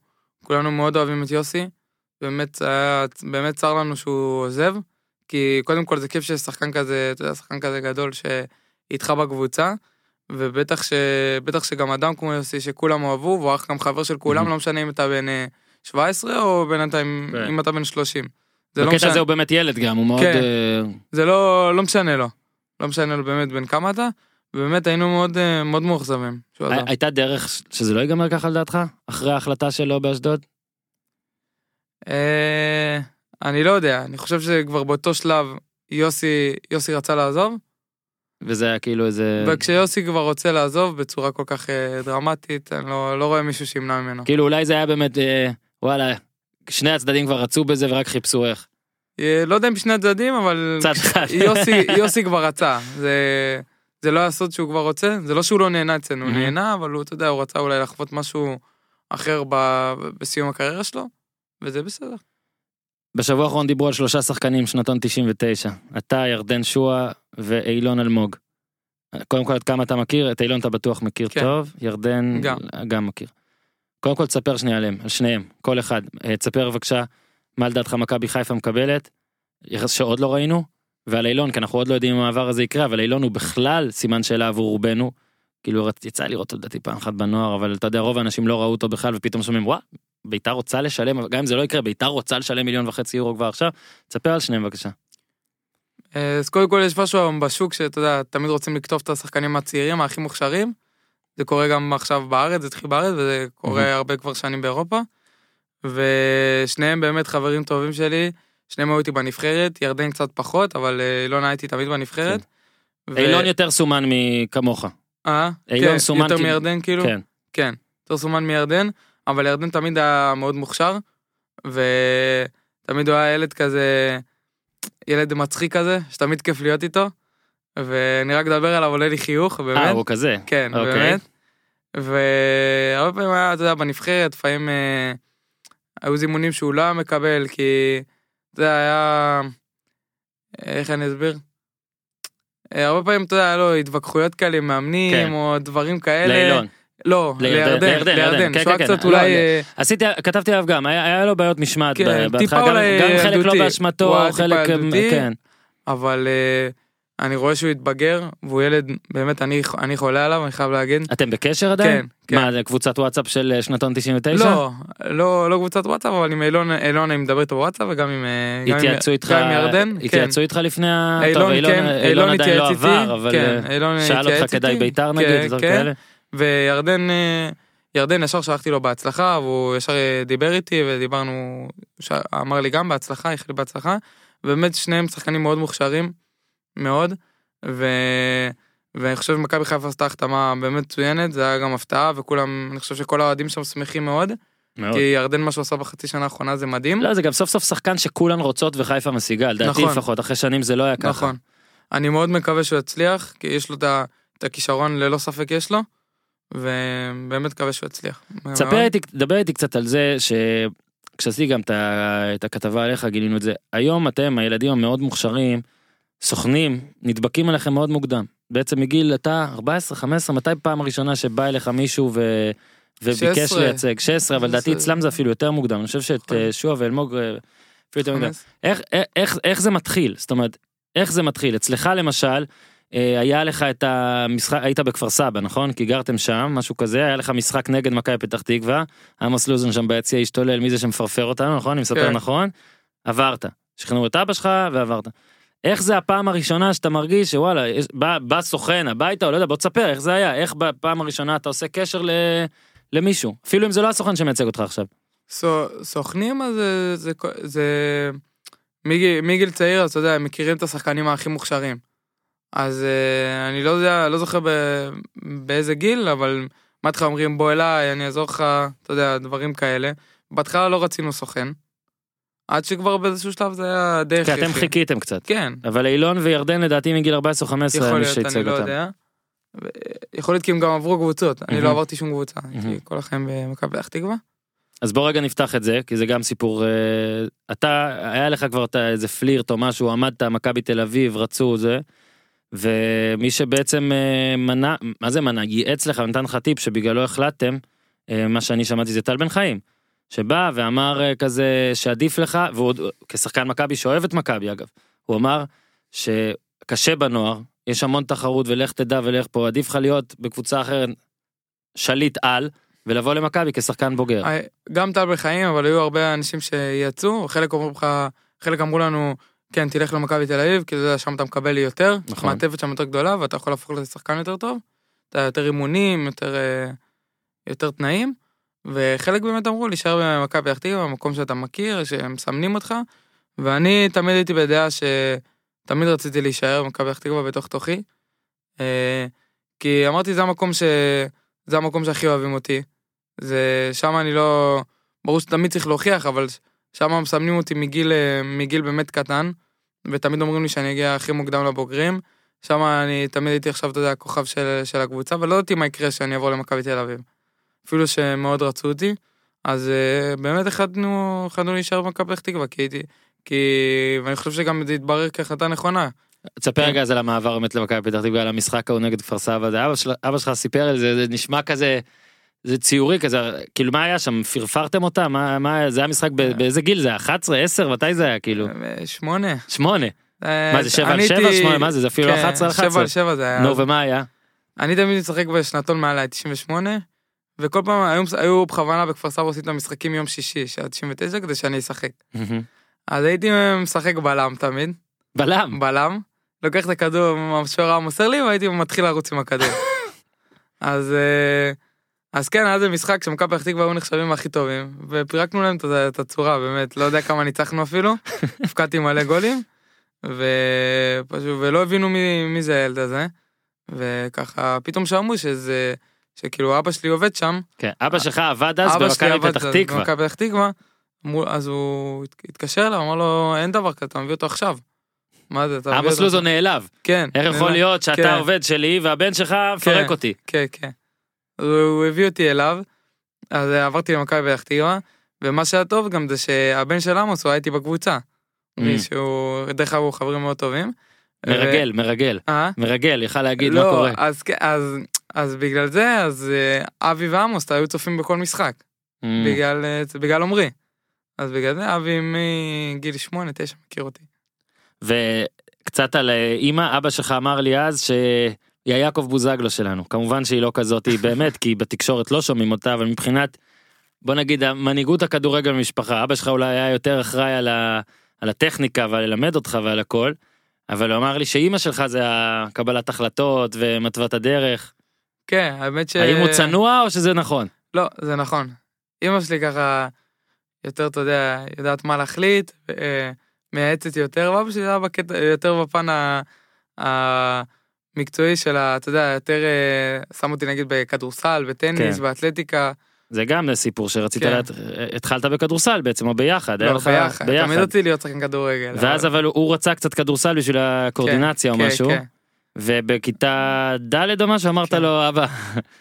כולנו מאוד אוהבים את יוסי. באמת, היה, באמת צר לנו שהוא עוזב, כי קודם כל זה כיף שיש שחקן כזה, אתה יודע, שחקן כזה גדול שאיתך בקבוצה, ובטח ש, בטח שגם אדם כמו יוסי שכולם אוהבו, והוא אח גם חבר של כולם, Mhm. לא משנה אם אתה בן אה, 17 או בינתיים כן. אם אתה בן 30. זה לא בקטע משנה, הזה הוא באמת ילד גם, הוא מאוד... כן. אה, זה לא, לא משנה לו. לא משנה לו באמת בן כמה אתה, ובאמת היינו מאוד, אה, מאוד מאוכזבים. הייתה דרך שזה לא ייגמר ככה לדעתך? אחרי ההחלטה שלו באשדוד? אני לא יודע, אני חושב שכבר באותו שלב יוסי, יוסי רצה לעזוב, וזה היה כאילו איזה... וכשיוסי כבר רוצה לעזוב בצורה כל כך אה, דרמטית, אני לא, לא רואה מישהו שימנע ממנו. כאילו אולי זה היה באמת, אה, וואלה, שני הצדדים כבר רצו בזה ורק חיפשו איך. אה, לא יודע אם שני הצדדים, אבל צד אחד. יוסי, יוסי כבר רצה. זה, זה לא הסוד שהוא כבר רוצה, זה לא שהוא לא נהנה אצלנו, הוא. נהנה, אבל הוא, אתה יודע, הוא רצה אולי לחוות משהו אחר ב, בסיום הקריירה שלו, וזה בסדר. בשבוע האחרון דיברו על שלושה שחקנים שנתון 99. אתה, ירדן שועה ואילון אלמוג. קודם כל, עד כמה אתה מכיר? את אילון אתה בטוח מכיר כן. טוב, ירדן גם. גם מכיר. קודם כל תספר שנייה עליהם, על שניהם, כל אחד. אה, תספר בבקשה מה לדעתך מכבי חיפה מקבלת, שעוד לא ראינו, ועל אילון, כי אנחנו עוד לא יודעים אם המעבר הזה יקרה, אבל אילון הוא בכלל סימן שאלה עבור רובנו. כאילו יצא לראות אותו פעם אחת בנוער, אבל אתה יודע, רוב האנשים לא ראו אותו בכלל, ופתאום שומעים, וואה, ביתר רוצה לשלם, גם אם זה לא יקרה, ביתר רוצה לשלם מיליון וחצי יורו כבר עכשיו. תספר על שניהם בבקשה. אה, אז קודם כל יש משהו היום בשוק שאתה יודע, תמיד רוצים לקטוף את השחקנים הצעירים, הכי מוכשרים. זה קורה גם עכשיו בארץ, זה התחיל בארץ, וזה קורה מהמם. הרבה כבר שנים באירופה. ושניהם באמת חברים טובים שלי, שניהם היו איתי בנבחרת, ירדן קצת פחות, אבל אה, אילונה הייתי תמיד בנבחרת. ו- אילון יותר סומן מכמוך. אה? אילון כן, סומן יותר מירדן כאילו? כן. כן, יותר סומן מירדן, אבל ירדן תמיד היה מאוד מוכשר, ותמיד הוא היה ילד כזה, ילד מצחיק כזה, שתמיד כיף להיות איתו, ואני רק מדבר עליו עולה לי חיוך, אה, באמת, הוא כזה. כן, אוקיי. באמת. והרבה פעמים היה, אתה יודע, בנבחרת, לפעמים אה, היו זימונים שהוא לא היה מקבל, כי, יודע, היה, איך אני אסביר? אה, הרבה פעמים, אתה יודע, היה לו התווכחויות כאלה עם מאמנים, כן. או דברים כאלה. לאילון. לא, לירדן, לירדן, כן, כן, כן, קצת לא, אולי... אה, עשיתי, כתבתי עליו גם, היה, לו בעיות משמעת כן, בהתחלה, גם, חלק לא ילדותי. באשמתו, חלק, ילדותי. כן. אבל אה, אני רואה שהוא התבגר, והוא ילד, באמת, אני, אני חולה עליו, אני חייב להגיד. אתם בקשר עדיין? כן, כן. מה, זה קבוצת וואטסאפ של אה, שנתון 99? לא, לא, לא קבוצת וואטסאפ, אבל עם אילון, אילון אני מדבר איתו בוואטסאפ, וגם עם, אה, התייעצו איתך, גם עם ירדן, כן. התייעצו איתך לפני ה... אילון, כן, אילון עדיין לא עבר, אבל אה, שאל אותך כדאי בית"ר נגיד, דברים כן. וירדן, אה, ירדן ישר שלחתי לו בהצלחה, והוא ישר אה, דיבר איתי ודיברנו, אמר לי גם בהצלחה, איחל בהצלחה, ובאמת שניהם שחקנים מאוד מוכשרים, מאוד, ו... ואני חושב שמכבי חיפה עשתה החתמה באמת מצוינת, זה היה גם הפתעה, וכולם, אני חושב שכל האוהדים שם שמחים מאוד, מאוד. כי ירדן מה שהוא עשה בחצי שנה האחרונה זה מדהים. לא, זה גם סוף סוף שחקן שכולן רוצות וחיפה משיגה, לדעתי נכון. לפחות, אחרי שנים זה לא היה ככה. נכון. אני מאוד מקווה שהוא יצליח, כי יש לו את הכישרון, ללא ספק יש לו, ובאמת מקווה שהוא יצליח. תספר. איתי, דבר איתי קצת על זה שכשעשיתי גם את הכתבה עליך גילינו את זה. היום אתם, הילדים המאוד מוכשרים, סוכנים, נדבקים עליכם מאוד מוקדם. בעצם מגיל אתה 14, 15, מתי פעם הראשונה שבא אליך מישהו ו... וביקש 16. לייצג 16 אבל לדעתי אצלם זה אפילו יותר מוקדם אני חושב שאת. אה, שועה ואלמוג אה, אפילו יותר מוקדם. איך, איך, איך זה מתחיל? זאת אומרת, איך זה מתחיל? אצלך למשל, אה, היה לך את המשחק, היית בכפר סבא, נכון? כי גרתם שם, משהו כזה, היה לך משחק נגד מכבי פתח תקווה, עמוס לוזון שם ביציע השתולל, מי זה שמפרפר אותנו, נכון? אני מספר כן. נכון? עברת. שכנעו את אבא שלך ועברת. איך זה הפעם הראשונה שאתה מרגיש שוואלה, בא, בא סוכן הביתה, או לא יודע, בוא תספר, איך זה היה? איך בפעם הראשונה אתה עושה קשר ל, למישהו? אפילו אם זה לא הסוכן שמייצג אותך עכשיו. סו- סוכנים אז זה, זה, זה מגיל, מגיל צעיר אז אתה יודע הם מכירים את השחקנים הכי מוכשרים. אז אה, אני לא יודע לא זוכר ב, באיזה גיל אבל בהתחלה אומרים בוא אליי אני אעזור לך אתה יודע דברים כאלה. בהתחלה לא רצינו סוכן. עד שכבר באיזשהו שלב זה היה די כי אתם הכרחי. חיכיתם קצת. כן אבל אילון וירדן לדעתי מגיל 14 או 15 יכול היה מי להיות אני שייצג לא אותם. יודע. ו- יכול להיות כי הם גם עברו קבוצות אני לא. עברתי שום קבוצה הייתי. כל החיים במכבי פתח תקווה. אז בוא רגע נפתח את זה כי זה גם סיפור אה, אתה היה לך כבר איזה פלירט או משהו עמדת מכבי תל אביב רצו זה. ומי שבעצם אה, מנע מה זה מנע ייעץ לך נתן לך טיפ שבגללו החלטתם אה, מה שאני שמעתי זה טל בן חיים. שבא ואמר אה, כזה שעדיף לך והוא עוד- כשחקן מכבי שאוהב את מכבי אגב הוא אמר שקשה בנוער יש המון תחרות ולך תדע ולך פה עדיף לך להיות בקבוצה אחרת שליט על ולבוא למכבי כשחקן בוגר. גם טל בחיים, אבל היו הרבה אנשים שיצאו, חלק אמרו לך, חלק אמרו לנו, כן, תלך למכבי תל אביב, כי שם אתה מקבל לי יותר, נכון. מעטפת שם יותר גדולה, ואתה יכול להפוך לשחקן יותר טוב, אתה יותר אימונים, יותר, אה, יותר תנאים, וחלק באמת אמרו להישאר במכבי פתח תקווה, במקום שאתה מכיר, שהם מסמנים אותך, ואני תמיד הייתי בדעה שתמיד רציתי להישאר במכבי פתח תקווה בתוך תוכי, אה, כי אמרתי זה המקום ש... זה המקום שהכי אוהבים אותי. זה שם אני לא ברור שתמיד צריך להוכיח אבל שם מסמנים אותי מגיל אה, מגיל באמת קטן ותמיד אומרים לי שאני אגיע הכי מוקדם לבוגרים. שם אני תמיד הייתי עכשיו אתה יודע הכוכב של, של הקבוצה ולא ידעתי מה יקרה שאני אעבור למכבי תל אביב. אפילו שמאוד רצו אותי אז uh, באמת החלטנו החלטנו להישאר במכבי פתח תקווה כי הייתי כי ואני חושב שגם זה התברר כהחלטה נכונה. תספר כן. רגע אז על המעבר באמת למכבי פתח תקווה על המשחק ההוא נגד כפר סבא זה אבא של- אבא שלך סיפר על זה זה נשמע כזה. זה ציורי כזה כאילו מה היה שם? פרפרתם אותה? מה מה זה היה משחק ב- באיזה גיל? זה היה? 11 10 מתי זה היה כאילו? אה, שמונה. שמונה. אה, מה זה שבע על אני שבע הייתי- שמונה? מה זה זה אפילו לא כן, 11 על שבע 11 על שבע זה היה. נו ומה היה? אני תמיד משחק בשנתון מעליי 98 וכל פעם היו, בכוונה בכפר סבא עושים את המשחקים יום שישי שעה 99 כדי שאני אשחק. אז הייתי משחק בלם תמיד. בלם? בלם. לוקח את הכדור השוער היה מוסר לי והייתי מתחיל לרוץ עם הכדור. אז אה, אז כן היה זה משחק שמכבי פתח תקווה היו נחשבים הכי טובים ופירקנו להם את- הצורה באמת לא יודע כמה ניצחנו אפילו הפקדתי מלא גולים ופשוט ולא הבינו מי, מי זה הילד הזה וככה פתאום שמעו שזה שכאילו אבא שלי עובד שם כן אבא שלך עבד אז אבא שלי במכבי פתח אז תקווה במכבי פתח תקווה אז הוא הת- התקשר אליו אמר לו אין דבר כזה אתה מביא אותו עכשיו. מה זה אתה מביא עמוס אותו לוזון עכשיו?" נעלב כן איך יכול. להיות שאתה כן. עובד שלי והבן שלך מפרק כן. אותי כן, כן. אז הוא הביא אותי אליו, אז עברתי למכבי פתח תקווה, ומה שהיה טוב גם זה שהבן של עמוס הוא היה איתי בקבוצה. Mm. שהוא, דרך אגב הוא חברים מאוד טובים. מרגל מרגל ו- אה? מרגל יכל להגיד מה לא, קורה אז, כן, אז, אז בגלל זה, אז אה, אבי ועמוס היו צופים בכל משחק, Mm. בגלל, אה, בגלל עמרי. אז בגלל זה אבי מגיל שמונה, תשע מכיר אותי. וקצת על אה, אימא אבא שלך אמר לי אז שהיא היעקב בוזגלו שלנו כמובן שהיא לא כזאת היא באמת כי בתקשורת לא שומעים אותה אבל מבחינת בוא נגיד המנהיגות הכדורגל במשפחה אבא שלך אולי היה יותר אחראי על, ה, על הטכניקה ועל ללמד אותך ועל הכל. אבל הוא אמר לי שאימא שלך זה הקבלת החלטות ומתוות הדרך כן, האמת ש... האם הוא צנוע או שזה נכון. לא, זה נכון. אמא שלי ככה יותר, אתה יודע, יודעת מה להחליט, אה, מייעצת יותר, ואבא שלי היה בקטע, יותר בפן ה- המקצועי של ה... אתה יודע, יותר אה, שם אותי נגיד בכדורסל, בטניס, כן. באתלטיקה. זה גם סיפור שרצית כן. לדעת התחלת בכדורסל בעצם או ביחד היה לא, לך ביחד. תמיד ביחד. רציתי להיות שחקן כדורגל. ואז אבל הוא- רצה קצת כדורסל בשביל הקואורדינציה או כן, משהו כן, ובכיתה ד' או משהו אמרת כן. לו אבא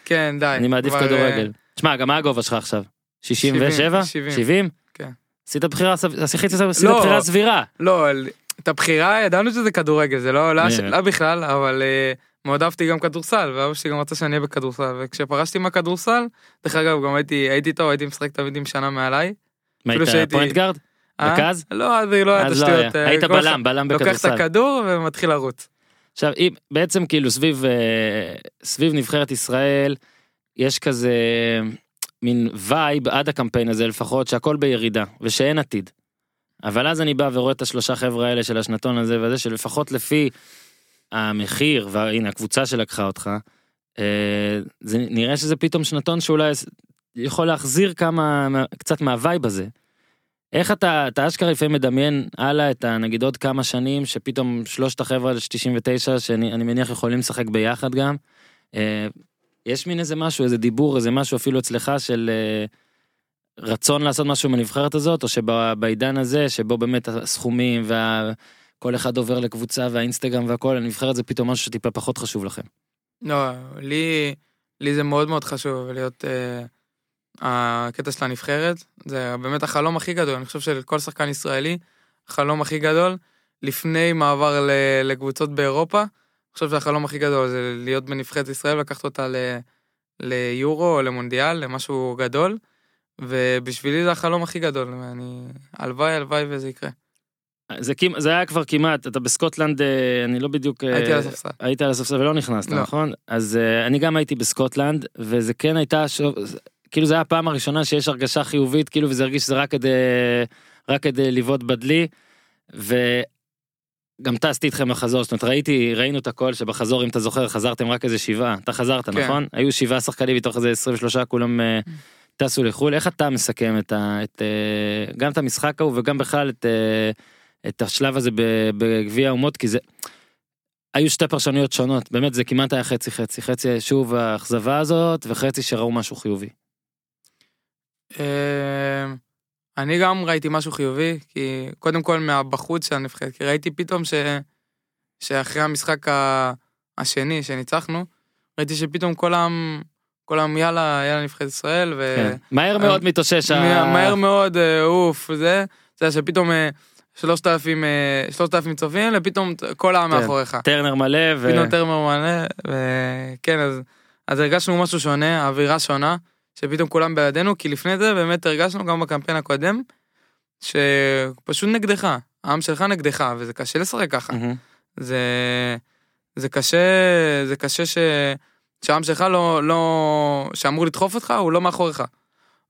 כן, די. אני מעדיף כבר, אה, כדורגל. שמע גם מה הגובה שלך עכשיו? 67? 70. 70? כן. עשית בחירה עשית עשית לא. בחירה סבירה. לא, את הבחירה ידענו שזה כדורגל, זה לא לא היה כן. שאלה בכלל, אבל אה, מאוד אהבתי גם כדורסל, ואבא שלי גם רצה שאני אהיה בכדורסל, וכשפרשתי מהכדורסל, דרך אגב, גם הייתי הייתי טוב, הייתי משחק תמיד עם שנה מעליי. מה היית point guard? אה? רכז? לא, אז לא היה אז לא. אה, היית בלם בלם לוקח את בכדורסל. הכדור ומתחיל לרוץ. עכשיו אם בעצם כאילו סביב סביב נבחרת ישראל יש כזה מין vibe עד הקמפיין הזה לפחות שהכל בירידה ושאין עתיד. אבל אז אני בא ורואה את השלושה חבר'ה האלה של השנתון הזה וזה שלפחות לפי המחיר והנה הקבוצה שלקחה אותך אה, זה נראה שזה פתאום שנתון שאולי יכול להחזיר כמה מה- קצת מה vibe הזה. איך אתה אתה אשכרה לפעמים מדמיין הלאה את ה- נגיד עוד כמה שנים שפתאום שלושת החבר'ה של 99 שאני אני מניח יכולים לשחק ביחד גם. אה, יש מין איזה משהו איזה דיבור איזה משהו אפילו אצלך של אה, רצון לעשות משהו בנבחרת הזאת או שבעידן הזה שבו באמת הסכומים וכל אחד עובר לקבוצה והאינסטגרם והכל הנבחרת זה פתאום משהו שטיפה פחות חשוב לכם. לא, לי, לי זה מאוד מאוד חשוב להיות אה, הקטע של הנבחרת. זה באמת החלום הכי גדול, אני חושב שלכל שחקן ישראלי, החלום הכי גדול, לפני מעבר ל- לקבוצות באירופה, אני חושב שהחלום הכי גדול זה להיות בנבחרת ישראל, לקחת אותה ל, ליורו או למונדיאל, למשהו גדול, ובשבילי זה החלום הכי גדול, ואני, הלוואי, הלוואי וזה יקרה. זה, זה היה כבר כמעט אתה בסקוטלנד אה, אני לא בדיוק אה, הייתי על הספסל. היית על הספסל ולא נכנסת לא. נכון אז אה, אני גם הייתי בסקוטלנד וזה כן הייתה שוב, כאילו זה היה הפעם הראשונה שיש הרגשה חיובית, כאילו וזה הרגיש שזה רק כדי, רק כדי לבעוט בדלי. וגם טסתי איתכם בחזור, זאת אומרת ראיתי, ראינו את הכל שבחזור אם אתה זוכר חזרתם רק איזה שבעה, אתה חזרת כן. נכון? היו שבעה שחקנים מתוך איזה 23 כולם אה, טסו לחו"ל, איך אתה מסכם את ה... את, אה, גם את המשחק ההוא וגם בכלל את, אה, את השלב הזה בגביע האומות, כי זה... היו שתי פרשנויות שונות, באמת זה כמעט היה חצי חצי, חצי שוב האכזבה הזאת וחצי שראו משהו חיובי. אה, אני גם ראיתי משהו חיובי, כי קודם כל מהבחוץ של הנבחרת, כי ראיתי פתאום ש... שאחרי המשחק. השני שניצחנו, ראיתי שפתאום כל העם, העם יאללה, יאללה נבחרת ישראל, ו... כן. מהר מאוד מתאושש. ה- מה- מהר מאוד, אה, אוף, זה, זה שפתאום אה, שלושת אלפים, אה, שלושת אלפים צופים, ופתאום כל העם כן. מאחוריך. טרנר מלא ו... פתאום טרמר מלא, וכן, אז, אז הרגשנו משהו שונה, אווירה שונה, שפתאום כולם בידינו, כי לפני זה באמת הרגשנו גם בקמפיין הקודם, שפשוט נגדך, העם שלך נגדך, וזה קשה לשחק ככה. מהמם. זה, זה קשה, זה קשה ש, שהעם שלך לא, לא, שאמור לדחוף אותך, הוא לא מאחוריך.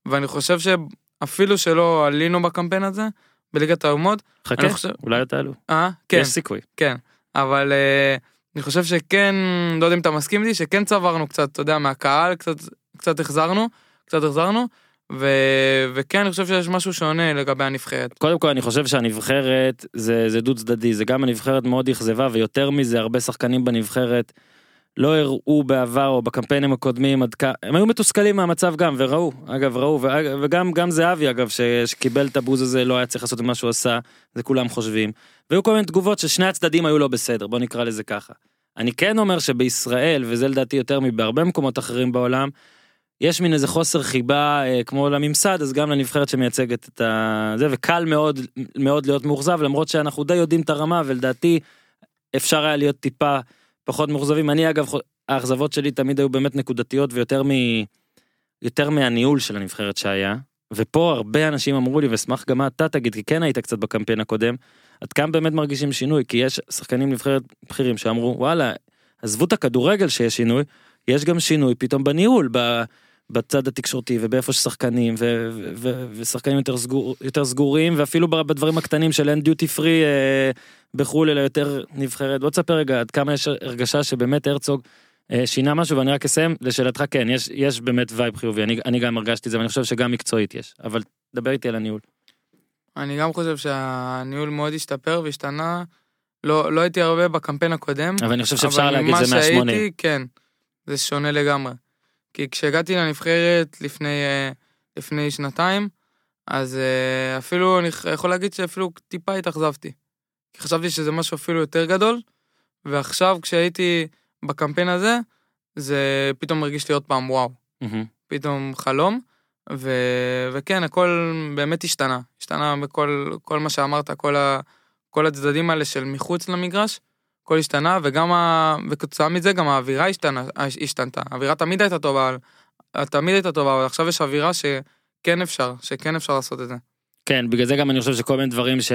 ואני חושב שאפילו שלא עלינו בקמפיין הזה, בליגת האומות, חכה, חושב- אולי תעלו. אה, כן, יש סיכוי. כן, אבל uh, אני חושב שכן, לא יודע אם אתה מסכים איתי, שכן צברנו קצת, אתה יודע, מהקהל, קצת, קצת החזרנו, קצת החזרנו, ו, וכן, אני חושב שיש משהו שונה לגבי הנבחרת. קודם כל אני חושב שהנבחרת זה, זה דו צדדי זה גם הנבחרת מאוד אכזבה ויותר מזה הרבה שחקנים בנבחרת לא הראו בעבר או בקמפיינים הקודמים עד כמה הם היו מתוסכלים מהמצב גם וראו אגב ראו וגם גם זהבי אגב ש, שקיבל את הבוז הזה לא היה צריך לעשות את מה שהוא עשה זה כולם חושבים והיו כל מיני תגובות ששני הצדדים היו לא בסדר בוא נקרא לזה ככה. אני כן אומר שבישראל וזה לדעתי יותר מבהרבה מקומות אחרים בעולם יש מין איזה חוסר חיבה אה, כמו לממסד אז גם לנבחרת שמייצגת את ה... זה וקל מאוד מאוד להיות מאוכזב למרות שאנחנו די יודעים את הרמה ולדעתי אפשר היה להיות טיפה פחות מאוכזבים. אני אגב האכזבות שלי תמיד היו באמת נקודתיות ויותר מ... יותר מהניהול של הנבחרת שהיה. ופה הרבה אנשים אמרו לי ואשמח גם אתה תגיד כי כן היית קצת בקמפיין הקודם עד כמה באמת מרגישים שינוי? כי יש שחקנים נבחרת בכירים שאמרו וואלה עזבו את הכדורגל שיש שינוי יש גם שינוי פתאום בניהול ב... בצד התקשורתי ובאיפה ששחקנים ו- ו- ו- ושחקנים יותר, סגור, יותר סגורים ואפילו בדברים הקטנים של אין duty free אה, בחו"ל אלא יותר נבחרת. בוא תספר רגע עד כמה יש הרגשה שבאמת הרצוג אה, שינה משהו ואני רק אסיים לשאלתך כן יש יש באמת vibe חיובי אני, אני גם הרגשתי את זה ואני חושב שגם מקצועית יש אבל דבר איתי על הניהול. אני גם חושב שהניהול מאוד השתפר והשתנה. לא, לא הייתי הרבה בקמפיין הקודם. אבל אני חושב שאפשר להגיד זה 180. שהייתי, כן, זה שונה לגמרי. כי כשהגעתי לנבחרת לפני, אה, לפני שנתיים, אז אה, אפילו, אני יכול להגיד שאפילו טיפה התאכזבתי. כי חשבתי שזה משהו אפילו יותר גדול, ועכשיו כשהייתי בקמפיין הזה, זה פתאום הרגיש לי עוד פעם וואו. מהמם. פתאום חלום, ו... וכן, הכל באמת השתנה. השתנה בכל כל מה שאמרת, כל, ה... כל הצדדים האלה של מחוץ למגרש, הכל השתנה, וגם, ה... וכתוצאה מזה גם האווירה השתנה, השתנתה. האווירה תמיד הייתה טובה, תמיד הייתה טובה, אבל עכשיו יש אווירה שכן אפשר, שכן אפשר לעשות את זה. כן בגלל זה גם אני חושב שכל מיני דברים ש...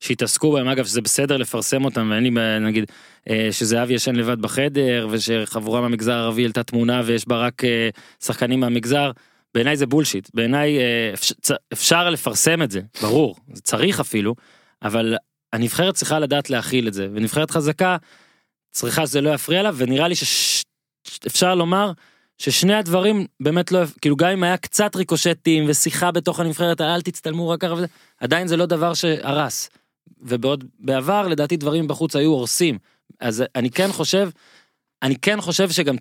שהתעסקו בהם אגב שזה בסדר לפרסם אותם ואין לי נגיד אה, שזהבי ישן לבד בחדר ושחבורה מהמגזר הערבי העלתה תמונה ויש בה רק אה, שחקנים מהמגזר. בעיניי זה בולשיט בעיניי אה, אפש... צ- אפשר לפרסם את זה ברור זה צריך אפילו אבל הנבחרת צריכה לדעת להכיל את זה ונבחרת חזקה צריכה שזה לא יפריע לה ונראה לי שאפשר לומר ששני הדברים באמת לא כאילו גם אם היה קצת ריקושטים ושיחה בתוך הנבחרת אל תצטלמו רק ככה וזה עדיין זה לא דבר שהרס. ובעוד בעבר לדעתי דברים בחוץ היו הורסים אז אני כן חושב אני כן חושב שגם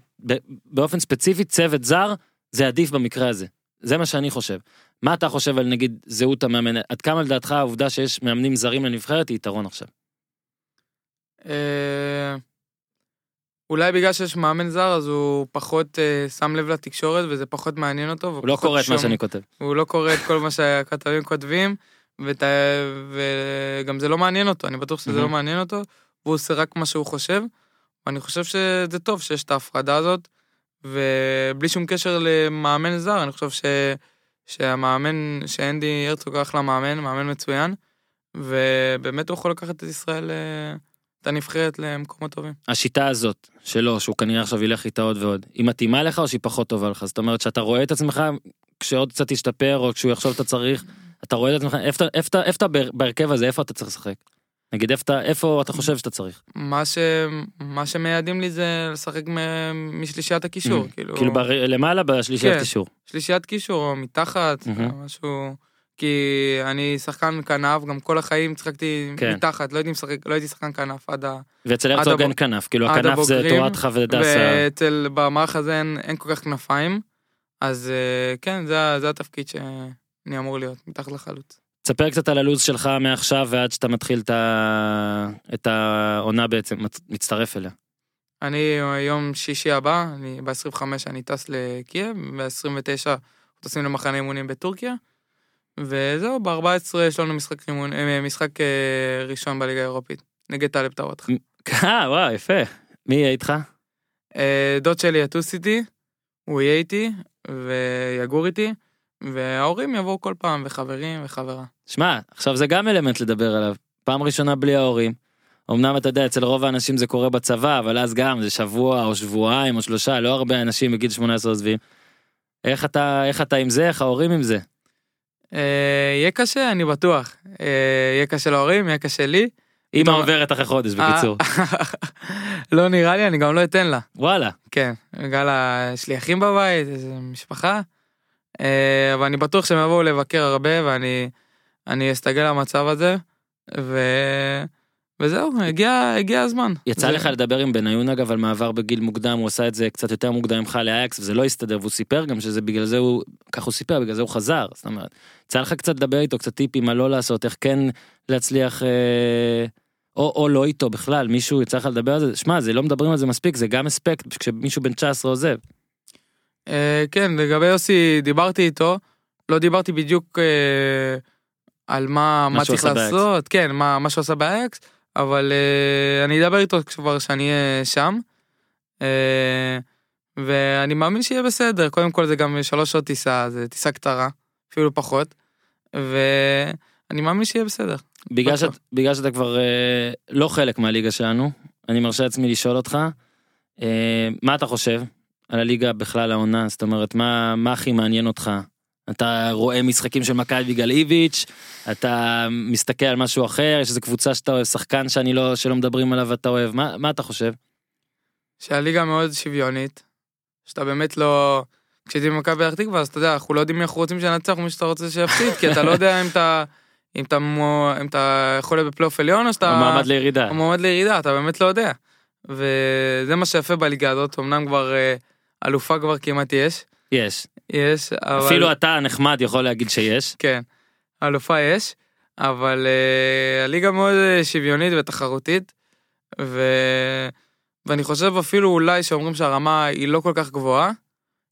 באופן ספציפי צוות זר זה עדיף במקרה הזה זה מה שאני חושב. מה אתה חושב על נגיד זהות המאמן עד כמה לדעתך העובדה שיש מאמנים זרים לנבחרת היא יתרון עכשיו. אה, אולי בגלל שיש מאמן זר, אז הוא פחות אה, שם לב לתקשורת, וזה פחות מעניין אותו. הוא לא קורא את מה שאני כותב. הוא לא קורא את כל מה שהכתבים כותבים, ות... וגם זה לא מעניין אותו, אני בטוח שזה. לא מעניין אותו, והוא עושה רק מה שהוא חושב, ואני חושב שזה טוב שיש את ההפרדה הזאת, ובלי שום קשר למאמן זר, אני חושב ש... שהמאמן, שאנדי הרצוג אחלה מאמן, מאמן מצוין, ובאמת הוא יכול לקחת את ישראל אה, את הנבחרת למקומות טובים. השיטה הזאת שלו, שהוא כנראה עכשיו ילך איתה עוד ועוד, היא מתאימה לך או שהיא פחות טובה לך? זאת אומרת שאתה רואה את עצמך כשעוד קצת תשתפר או כשהוא יחשוב שאתה צריך, אתה רואה את עצמך, איפה אתה- בהרכב הזה, איפה אתה צריך לשחק? נגיד איפה אתה- איפה אתה חושב שאתה צריך? מה ש... מה שמייעדים לי זה לשחק מ... משלישיית הקישור, כאילו... כאילו בר- למעלה בשלישיית כן. קישור. שלישיית קישור, או מתחת, מהמם. משהו... כי אני שחקן כנף, גם כל החיים שיחקתי כן. מתחת, לא הייתי משחק, לא הייתי שחקן כנף עד ה... ואצל הרצוג אין כנף, כאילו הכנף זה תורתך ודסה. ואצל, במערך הזה אין, אין כל כך כנפיים, אז אה, כן, זה, זה התפקיד שאני אמור להיות, מתחת לחלוץ. תספר קצת על הלו"ז שלך מעכשיו ועד שאתה מתחיל את ה- את העונה בעצם, מצ- מצטרף אליה. אני אני יום שישי הבא, אני ב-25 אני טס לקייב, ב-29 טסים למחנה אימונים בטורקיה, וזהו, ב-14 יש לנו משחק, אימון, אה, משחק אה, ראשון בליגה האירופית, נגד טלב טאוואטחה. אה, וואו, יפה. מי יהיה איתך? אה, דוד שלי יטוס איתי, הוא יהיה איתי, ויגור איתי, וההורים יבואו כל פעם, וחברים וחברה. שמע, עכשיו זה גם אלמנט לדבר עליו. פעם ראשונה בלי ההורים. אמנם אתה יודע, אצל רוב האנשים זה קורה בצבא, אבל אז גם זה שבוע או שבועיים או שלושה, לא הרבה אנשים בגיל 18 עוזבים. איך אתה, איך אתה עם זה, איך ההורים עם זה? אה, יהיה קשה, אני בטוח. אה, יהיה קשה להורים, יהיה קשה לי. אמא עוברת אחרי חודש, בקיצור. אה, לא נראה לי, אני גם לא אתן לה. וואלה. כן, בגלל יש לי אחים בבית, משפחה. אה, אבל אני בטוח שהם יבואו לבקר הרבה, ואני אני אסתגל למצב הזה. ו... וזהו, הגיע, הגיע הזמן. יצא זה- לך לדבר עם בניון אגב על מעבר בגיל מוקדם, הוא עשה את זה קצת יותר מוקדם ממך לאייקס וזה לא הסתדר והוא סיפר גם שזה בגלל זה הוא, כך הוא סיפר, בגלל זה הוא חזר, זאת אומרת, יצא לך קצת לדבר איתו, קצת טיפים מה לא לעשות, איך כן להצליח, אה, או, או לא איתו בכלל, מישהו יצא לך לדבר על זה, שמע, זה לא מדברים על זה מספיק, זה גם אספקט כשמישהו בן 19 עוזב. אה, כן, לגבי יוסי, דיברתי איתו, לא דיברתי בדיוק אה, על מה, מה צריך. לעשות, כן, מה, מה שהוא עשה באייקס, אבל אה, אני אדבר איתו כבר שאני אהיה שם. ואני מאמין שיהיה בסדר, קודם כל זה גם שלוש שעות טיסה, זה טיסה קצרה, אפילו פחות, ואני מאמין שיהיה בסדר. בגלל. שאת, בגלל שאתה כבר אה, לא חלק מהליגה שלנו, אני מרשה לעצמי לשאול אותך, אה, מה אתה חושב על הליגה בכלל העונה? זאת אומרת, מה, מה הכי מעניין אותך? אתה רואה משחקים של מכבי בגלל איביץ', אתה מסתכל על משהו אחר, יש איזה קבוצה שאתה אוהב, שחקן שאני לא, שלא מדברים עליו ואתה אוהב, מה, מה אתה חושב? שהליגה מאוד שוויונית, שאתה באמת לא... כשהייתי במכבי פתח תקווה, אז אתה יודע, אנחנו לא יודעים מי אנחנו רוצים שננצח ומי שאתה רוצה שיפסיד, כי אתה לא יודע אם אתה... אם אתה, מו- אם אתה יכול להיות בפלייאוף עליון או שאתה... המעמד לירידה. או מועמד לירידה, אתה באמת לא יודע. וזה מה שיפה בליגה הזאת, אמנם כבר אה, אלופה כבר כמעט יש. יש. יש, אבל... אפילו אתה הנחמד יכול להגיד שיש. כן, אלופה יש, אבל uh, הליגה מאוד אה, שוויונית ותחרותית, ו... ואני חושב אפילו אולי שאומרים שהרמה היא לא כל כך גבוהה,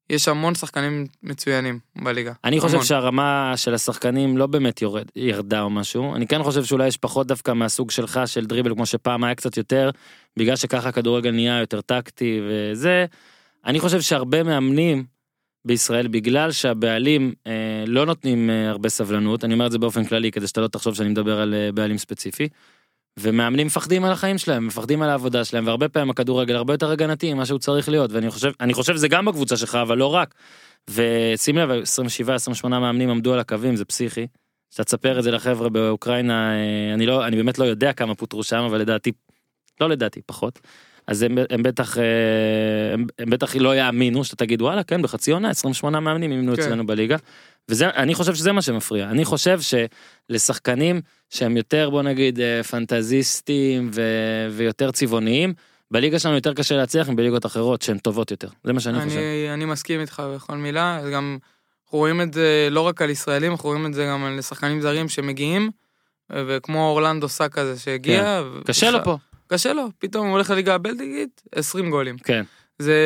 יש המון שחקנים מצוינים בליגה. אני חושב המון. שהרמה של השחקנים לא באמת יורד, ירדה או משהו, אני כן חושב שאולי יש פחות דווקא מהסוג שלך של דריבל כמו שפעם היה קצת יותר, בגלל שככה הכדורגל נהיה יותר טקטי וזה, אני חושב שהרבה מאמנים בישראל בגלל שהבעלים אה, לא נותנים אה, הרבה סבלנות, אני אומר את זה באופן כללי כדי שאתה לא תחשוב שאני מדבר על אה, בעלים ספציפי. ומאמנים מפחדים על החיים שלהם, מפחדים על העבודה שלהם, והרבה פעמים הכדורגל הרבה יותר הגנתי ממה שהוא צריך להיות, ואני חושב, אני חושב שזה גם בקבוצה שלך, אבל לא רק. ושים לב, 27-28 מאמנים עמדו על הקווים, זה פסיכי. שאתה תספר את זה לחבר'ה באוקראינה, אה, אני לא, אני באמת לא יודע כמה פוטרו שם, אבל לדעתי, לא לדעתי, פחות. אז הם, הם בטח, אה, הם, הם בטח לא יאמינו שאתה תגיד וואלה כן בחצי עונה 28 מאמנים אימנו כן. אצלנו בליגה. וזה אני חושב שזה מה שמפריע אני חושב שלשחקנים שהם יותר בוא נגיד אה, פנטזיסטים ו, ויותר צבעוניים בליגה שלנו יותר קשה להצליח מבליגות אחרות שהן טובות יותר זה מה שאני חושב. אני, אני מסכים איתך בכל מילה, גם אנחנו רואים את זה לא רק על ישראלים, אנחנו רואים את זה גם על שחקנים זרים שמגיעים, וכמו אורלנדו סאק הזה שהגיע. כן. קשה לו פה. קשה לו, פתאום הוא הולך לליגה הבלטיקית, 20 גולים. כן. זה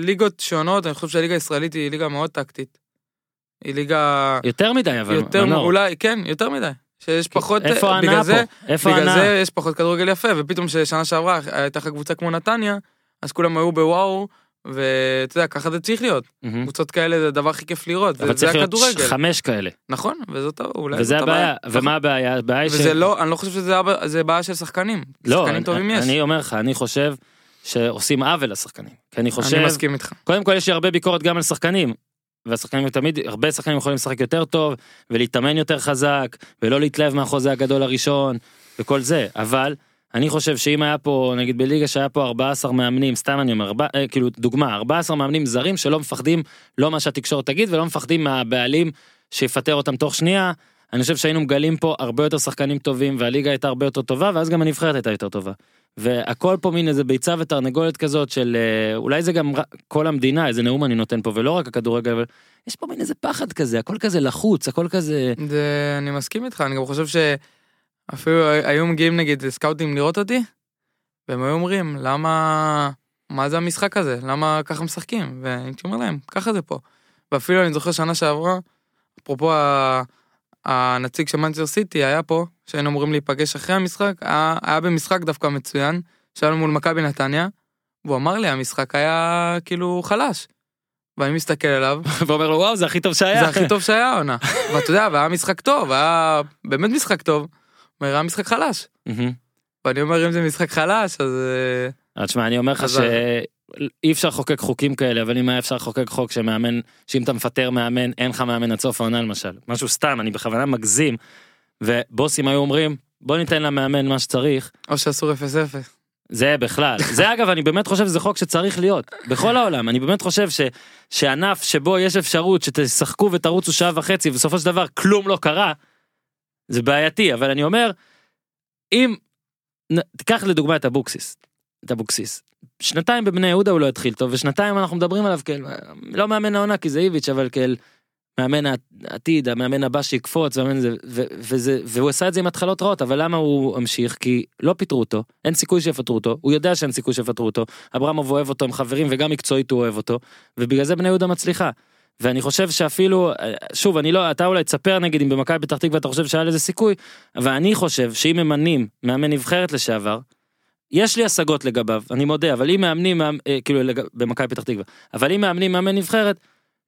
ליגות שונות, אני חושב שהליגה הישראלית היא ליגה מאוד טקטית. היא ליגה יותר מדי אבל יותר, מנור. אולי, כן, יותר מדי. שיש פחות, איפה אה, בגלל זה, פה? איפה בגלל? זה יש פחות כדורגל יפה, ופתאום ששנה שעברה הייתה לך קבוצה כמו נתניה, אז כולם היו בוואו, ואתה יודע, ככה זה צריך להיות. מהמם. קבוצות כאלה זה הדבר הכי כיף לראות, זה- אבל זה צריך להיות הכדורגל. חמש כאלה. נכון, וזאת אולי וזה זאת הבעיה. ומה הבעיה? הבעיה היא ש... וזה לא, אני לא חושב שזה בעיה של שחקנים. לא, שחקנים אני- טובים יש. אני אומר לך, אני חושב שעושים עוול לשחקנים. כי אני חושב... אני מסכים איתך. קודם כל יש לי הרבה ביקורת גם על שחקנים. והשחקנים תמיד, הרבה שחקנים יכולים לשחק יותר טוב, ולהתאמן יותר חזק, ולא להתלהב מהחוזה הגדול הראשון, וכל זה. אבל, אני חושב שאם היה פה, נגיד בליגה שהיה פה 14 מאמנים, סתם אני אומר, ארבע, אה, כאילו, דוגמה, 14 מאמנים זרים שלא מפחדים, לא מה שהתקשורת תגיד, ולא מפחדים מהבעלים שיפטר אותם תוך שנייה. אני חושב שהיינו מגלים פה הרבה יותר שחקנים טובים, והליגה הייתה הרבה יותר טובה, ואז גם הנבחרת הייתה יותר טובה. והכל פה מין איזה ביצה ותרנגולת כזאת של אה, אולי זה גם כל המדינה איזה נאום אני נותן פה ולא רק הכדורגל אבל יש פה מין איזה פחד כזה הכל כזה לחוץ הכל כזה זה, אני מסכים איתך, אני גם חושב שאפילו היו מגיעים נגיד סקאוטים לראות אותי, והם היו אומרים, למה, מה זה המשחק הזה? למה ככה משחקים? והייתי אומר להם, ככה זה פה. ואפילו אני זוכר שנה שעברה, אפרופו ה- הנציג של מנצ'ר סיטי היה פה, שהיינו אמורים להיפגש אחרי המשחק, היה, היה במשחק דווקא מצוין, שהיה לנו מול מכבי נתניה, והוא אמר לי, המשחק היה כאילו חלש. ואני מסתכל עליו, ואומר לו וואו זה הכי טוב שהיה זה הכי טוב שהיה העונה. ואתה יודע, והיה משחק טוב, היה באמת משחק טוב. היה משחק חלש. ואני אומר, אם זה משחק חלש, אז... אה, אז תשמע אני אומר לך שאי אפשר לחוקק חוקים כאלה אבל אם היה אפשר לחוקק חוק שמאמן שאם אתה מפטר מאמן אין לך מאמן עד סוף העונה למשל משהו סתם אני בכוונה מגזים ובוסים היו אומרים בוא ניתן למאמן מה שצריך או שאסור 0-0. זה בכלל זה אגב אני באמת חושב שזה חוק שצריך להיות בכל העולם אני באמת חושב ש, שענף שבו יש אפשרות שתשחקו ותרוצו שעה וחצי ובסופו של דבר כלום לא קרה. זה בעייתי אבל אני אומר אם תיקח לדוגמה את אבוקסיס את אבוקסיס שנתיים בבני יהודה הוא לא התחיל טוב ושנתיים אנחנו מדברים עליו כאל לא מאמן העונה כי זה איביץ' אבל כאל מאמן העתיד המאמן הבא שיקפוץ והמאמן זה, ו, וזה והוא עשה את זה עם התחלות רעות אבל למה הוא המשיך כי לא פיטרו אותו אין סיכוי שיפטרו אותו הוא יודע שאין סיכוי שיפטרו אותו אברמוב אוהב אותו עם חברים וגם מקצועית הוא אוהב אותו ובגלל זה בני יהודה מצליחה. ואני חושב שאפילו שוב אני לא אתה אולי תספר נגיד אם במכבי פתח תקווה אתה חושב שהיה לזה סיכוי אבל אני חושב שאם ממנים מאמן נבחרת לשעבר. יש לי השגות לגביו אני מודה אבל אם מאמנים מאמ- אה, כאילו במכבי פתח תקווה אבל אם מאמנים מאמן נבחרת.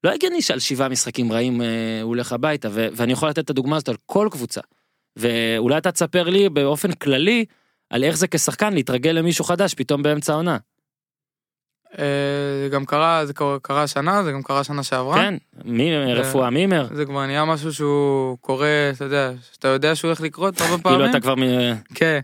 לא הגיוני שעל שבעה משחקים רעים אה, הוא הולך הביתה ו- ואני יכול לתת את הדוגמה הזאת על כל קבוצה. ואולי אתה תספר לי באופן כללי על איך זה כשחקן להתרגל למישהו חדש פתאום באמצע העונה. אה, זה גם קרה, זה קרה- השנה, זה גם קרה שנה שעברה. כן, מי רפואה מימר. זה כבר נהיה משהו שהוא קורה, אתה יודע, שאתה יודע שהוא הולך לקרות הרבה פעמים. כאילו אתה כבר מ- כן.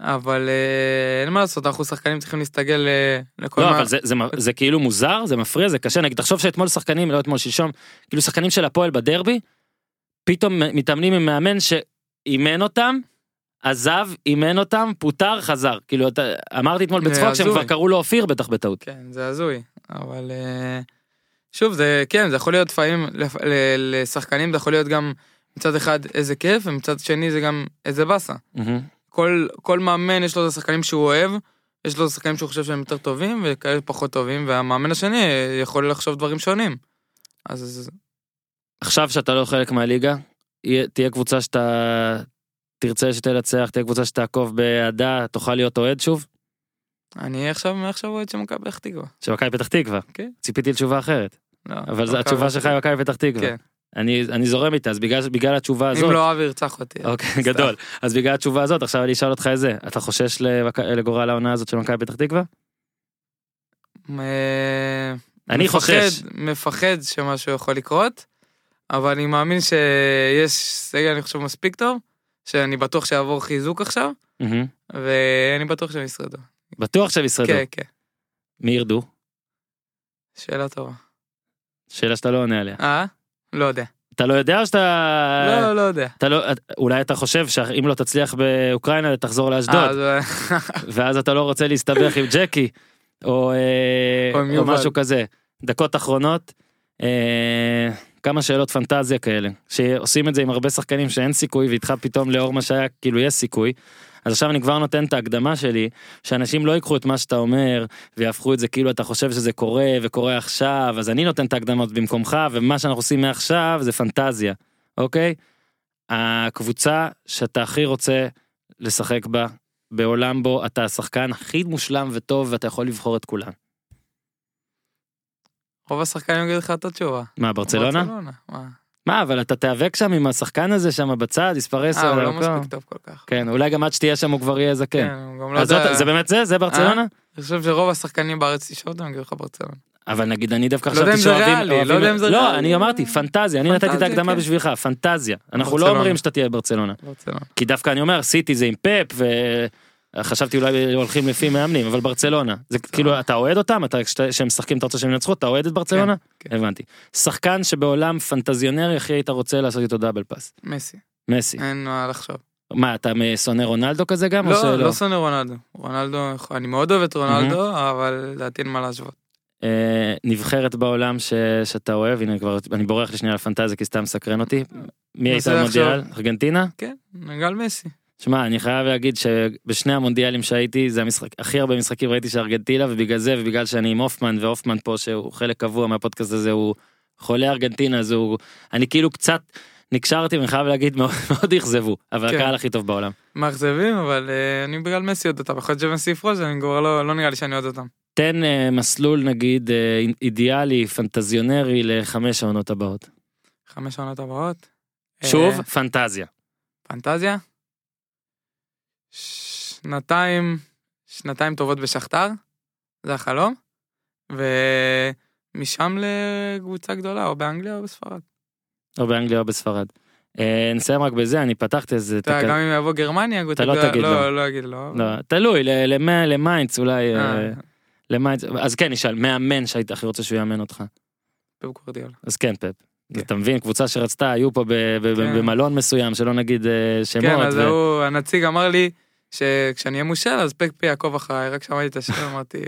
אבל אה, אין מה לעשות, אנחנו שחקנים צריכים להסתגל אה, לכל לא מה... אבל זה, זה, זה כאילו מוזר זה מפריע זה קשה נגיד תחשוב שאתמול שחקנים לא אתמול שלשום כאילו שחקנים של הפועל בדרבי פתאום מתאמנים עם מאמן שאימן אותם עזב אימן אותם פוטר חזר כאילו אתה אמרתי אתמול בצחוק שהם. כבר קראו לו אופיר בטח בטעות. כן, זה הזוי, אבל אה, שוב, זה כן, זה יכול להיות לפעמים, לשחקנים זה יכול להיות גם מצד אחד איזה כיף, ומצד שני זה גם איזה באסה. מהמם. כל, כל מאמן יש לו את השחקנים שהוא אוהב, יש לו שחקנים שהוא חושב שהם יותר טובים, וכאלה פחות טובים, והמאמן השני יכול לחשוב דברים שונים. אז עכשיו שאתה לא חלק מהליגה תהיה קבוצה שאתה תרצה שתנצח תהיה קבוצה שתעקוב באהדה תוכל להיות אוהד שוב אני עכשיו, מעכשיו אוהד של מכבי פתח תקווה. של מכבי פתח תקווה. כן. ציפיתי לתשובה אחרת לא, אבל זו מכבי התשובה שלך היא מכבי פתח תקווה. כן. אני אני זורם איתה אז בגלל בגלל התשובה הזאת. אם לא אבי ירצח אותי. אוקיי. גדול אז בגלל התשובה הזאת עכשיו אני אשאל אותך את זה אתה חושש לגורל העונה הזאת של מכבי פתח תקווה? אני חושש. מפחד שמשהו יכול לקרות, אבל אני מאמין שיש סגל, אני חושב, מספיק טוב, שאני בטוח שיעבור חיזוק עכשיו. ואני בטוח שהם ישרדו. בטוח שהם ישרדו. כן, כן, מי ירדו? שאלה טובה. שאלה שאתה לא עונה עליה. אה? לא יודע. אתה לא יודע או שאתה... לא, לא יודע. אתה לא... אולי אתה חושב שאם לא תצליח באוקראינה תחזור אה, לאשדוד אז- ואז אתה לא רוצה להסתבך עם ג'קי או, אה, או או. משהו כזה. דקות אחרונות. אה, כמה שאלות פנטזיה כאלה שעושים את זה עם הרבה שחקנים שאין סיכוי ואיתך פתאום לאור מה שהיה כאילו יש סיכוי. אז עכשיו אני כבר נותן את ההקדמה שלי שאנשים לא ייקחו את מה שאתה אומר ויהפכו את זה כאילו אתה חושב שזה קורה וקורה עכשיו אז אני נותן את ההקדמות במקומך ומה שאנחנו עושים מעכשיו זה פנטזיה אוקיי. הקבוצה שאתה הכי רוצה לשחק בה בעולם בו אתה השחקן הכי מושלם וטוב ואתה יכול לבחור את כולם. רוב השחקנים יגידו לך אותה תשובה. מה, ברצלונה? מה? מה, אבל אתה תיאבק שם עם השחקן הזה שם בצד, יספרס אה, הוא לא. מספיק טוב כל כך. כן, אולי גם עד שתהיה שם הוא כבר יהיה זקן. כן, הוא גם לא יודע... זאת- זה באמת זה? זה ברצלונה? אני חושב שרוב השחקנים בארץ תשאל אותם, יגידו לך ברצלונה. אבל נגיד אני דווקא לא יודע חשבתי אם זה שאוהבים... ריאלי, לא יודע אם זה לא, ריאלי. אני אמרתי, פנטזיה, אני נתתי את ההקדמה כן. בשבילך, פנטזיה. אנחנו לא ברצלונה. אומרים שאתה תהיה ברצלונה. ברצלונה. כי דווקא אני אומר, סיטי זה עם פפ, וחשבתי אולי הולכים לפי מאמנים, אבל ברצלונה. זה כאילו, אתה אוהד אותם? אתה, כשהם משחקים אתה רוצה שהם ינצחו? אתה אוהד את ברצלונה? כן. הבנתי. שחקן שבעולם פנטזיונרי הכי היית רוצה לעשות איתו דאבל פאס. מסי, מסי. אין מה לחשוב. מה, אתה שונא רונלדו כזה גם? לא? לא שונא רונלדו. רונלדו, אני מאוד אוהב את רונלדו, אבל לדעתי אין מה להשוות. אה, נבחרת בעולם ש... שאתה אוהב, הנה כבר, אני בורח לי שנייה לפנטזיה כי סתם מסקרן אותי. מי היית נסה במונדיאל? ארגנטינה? כן, נגל מסי. שמע, אני חייב להגיד שבשני המונדיאלים שהייתי, זה המשחק, הכי הרבה משחקים ראיתי של ארגנטינה, ובגלל זה, ובגלל שאני עם הופמן, והופמן פה, שהוא חלק קבוע מהפודקאסט הזה, הוא חולה ארגנטינה, אז הוא, אני כאילו קצת נקשרתי, ואני חייב להגיד, מאוד מאוד אכזבו, אבל כן. הקהל הכי טוב בעולם. מאכזבים, אבל אה, אני בגלל מסי אוהד אותם. להיות שמסי יפרוש, אני כבר לא לא נראה לי שאני אוהד אותם. תן אה, מסלול, נגיד, אה, אידיאלי, פנטזיונרי, לחמש העונות הבאות. חמש עונות הבאות. שוב, פנטזיה. פנטזיה. שנתיים, שנתיים טובות בשכתר, זה החלום. ומשם לקבוצה גדולה, או באנגליה או בספרד. או באנגליה או בספרד. אה, נסיים רק בזה, אני פתחתי איזה... אתה גם אם יבוא גרמניה, קבוצה לא תגיד לו. לא, לא אגיד לו. לא, תלוי, ל- למ- למיינדס אולי, אה, אה, למיינדס, אז כן, נשאל, מאמן שהיית הכי רוצה שהוא יאמן אותך. פפ גוורדיאלה. אז כן, פפ. כן. אתה מבין, קבוצה שרצתה, היו פה כן. במלון מסוים, שלא נגיד אה, שמות. כן, אז הוא, הנציג אמר לי שכשאני אהיה מושל, אז פפ יעקוב אחריי, רק שמעתי את השם, אמרתי,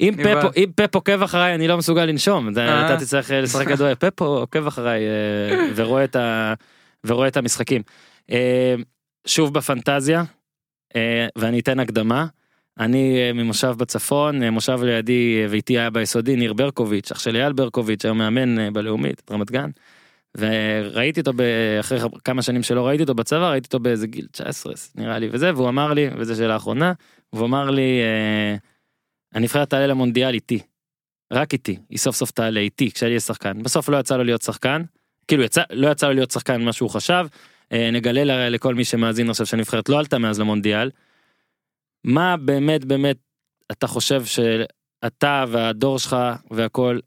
אם אני פפ- בא- אם פפ עוקב אחריי, אני לא מסוגל לנשום. אתה אה. אתה תצטרך אה, לשחק כדורגל. פפ עוקב אחריי אה, ורואה את ה- ורואה את המשחקים. שוב בפנטזיה, ואני אתן הקדמה. אני ממושב בצפון, מושב לידי ואיתי היה ביסודי ניר ברקוביץ', אח של אייל ברקוביץ', היום מאמן בלאומית, רמת גן. וראיתי אותו אחרי כמה שנים שלא ראיתי אותו בצבא, ראיתי אותו באיזה גיל 19 נראה לי וזה, והוא אמר לי, וזו שאלה אחרונה, והוא אמר לי, אה, הנבחרת תעלה למונדיאל איתי. רק איתי, היא סוף סוף תעלה איתי כשאני אהיה שחקן. בסוף לא יצא לו להיות שחקן, כאילו יצא, לא יצא לו להיות שחקן מה שהוא חשב. אה, נגלה לכל מי שמאזין עכשיו שהנבחרת לא עלתה מאז למונדיאל. מה באמת באמת אתה חושב שאתה והדור שלך והכל,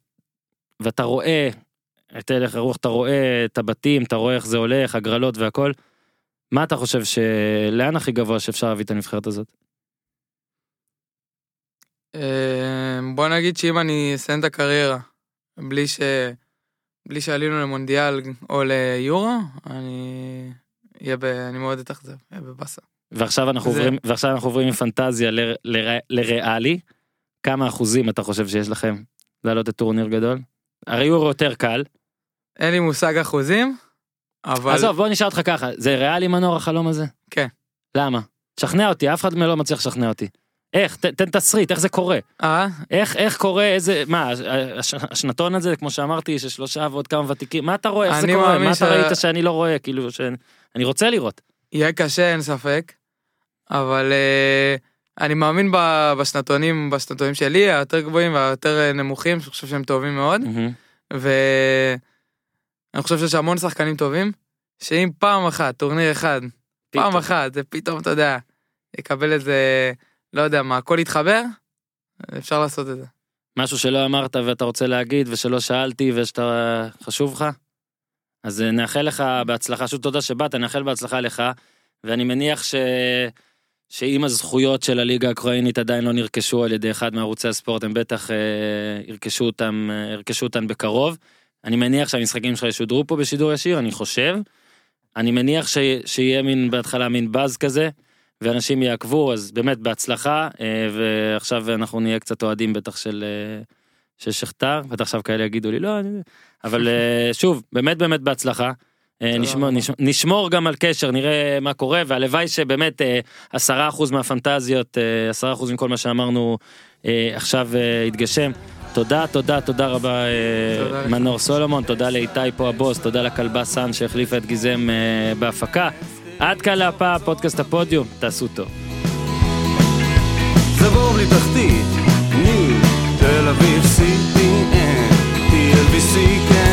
ואתה רואה את הלך הרוח, אתה רואה את הבתים, אתה רואה איך זה הולך, הגרלות והכל. מה אתה חושב שלאן הכי גבוה שאפשר להביא את הנבחרת הזאת? אה, בוא נגיד שאם אני אסיים את הקריירה בלי ש... בלי שעלינו למונדיאל או ליורו, אני... אהיה ב... אני מאוד אתאכזב, אהיה בבאסה. ועכשיו אנחנו זה- עוברים ועכשיו אנחנו עוברים מפנטזיה ל- לר- לריאלי. כמה אחוזים אתה חושב שיש לכם לעלות את טורניר גדול? הרי יורו יותר קל. אין לי מושג אחוזים, אבל... עזוב בוא נשאל אותך ככה זה ריאלי מנור החלום הזה? כן. למה? שכנע אותי אף אחד לא מצליח לשכנע אותי. איך ת- תן תסריט איך זה קורה אה? איך איך קורה איזה מה הש- השנתון הזה כמו שאמרתי ששלושה ועוד כמה ותיקים מה אתה רואה איך זה אני קורה מה אתה ש- ראית שאני לא רואה כאילו שאני רוצה לראות. יהיה קשה, אין ספק, אבל אה, אני מאמין ב- בשנתונים, בשנתונים שלי, היותר גבוהים והיותר אה, נמוכים, שאני חושב שהם טובים מאוד, מהמם. ואני חושב שיש המון שחקנים טובים, שאם פעם אחת, טורניר אחד, פעם פתאום. אחת, זה פתאום, אתה יודע, יקבל איזה, לא יודע מה, הכל יתחבר, אפשר לעשות את זה. משהו שלא אמרת ואתה רוצה להגיד ושלא שאלתי ושאתה חשוב לך? אז אה, נאחל לך בהצלחה, שוב תודה שבאת, נאחל בהצלחה לך, ואני מניח ש... שאם הזכויות של הליגה האוקראינית עדיין לא נרכשו על ידי אחד מערוצי הספורט, הם בטח אה, ירכשו אותם, אה, ירכשו אותן בקרוב. אני מניח שהמשחקים שלך ישודרו פה בשידור ישיר, אני חושב. אני מניח ש... שיהיה מין בהתחלה מין באז כזה, ואנשים יעקבו, אז באמת בהצלחה, אה, ועכשיו אנחנו נהיה קצת אוהדים בטח של, אה, של שכתר, בטח עכשיו כאלה יגידו לי לא, אני... אבל אה, שוב, באמת באמת בהצלחה. נשמור. נשמור, נשמור גם על קשר, נראה מה קורה, והלוואי שבאמת עשרה אחוז מהפנטזיות, עשרה אחוז מכל מה שאמרנו עכשיו יתגשם. תודה, תודה, תודה רבה, אה, תודה מנור סולומון, תודה לאיתי פה הבוס, תודה לכלבה סאן שהחליפה את גיזם אה, בהפקה. עד כאן להפעה, פודקאסט הפודיום, תעשו טוב. זה בור בלי תחתית, ניו, תל אביב, CPN, TLVC, כן,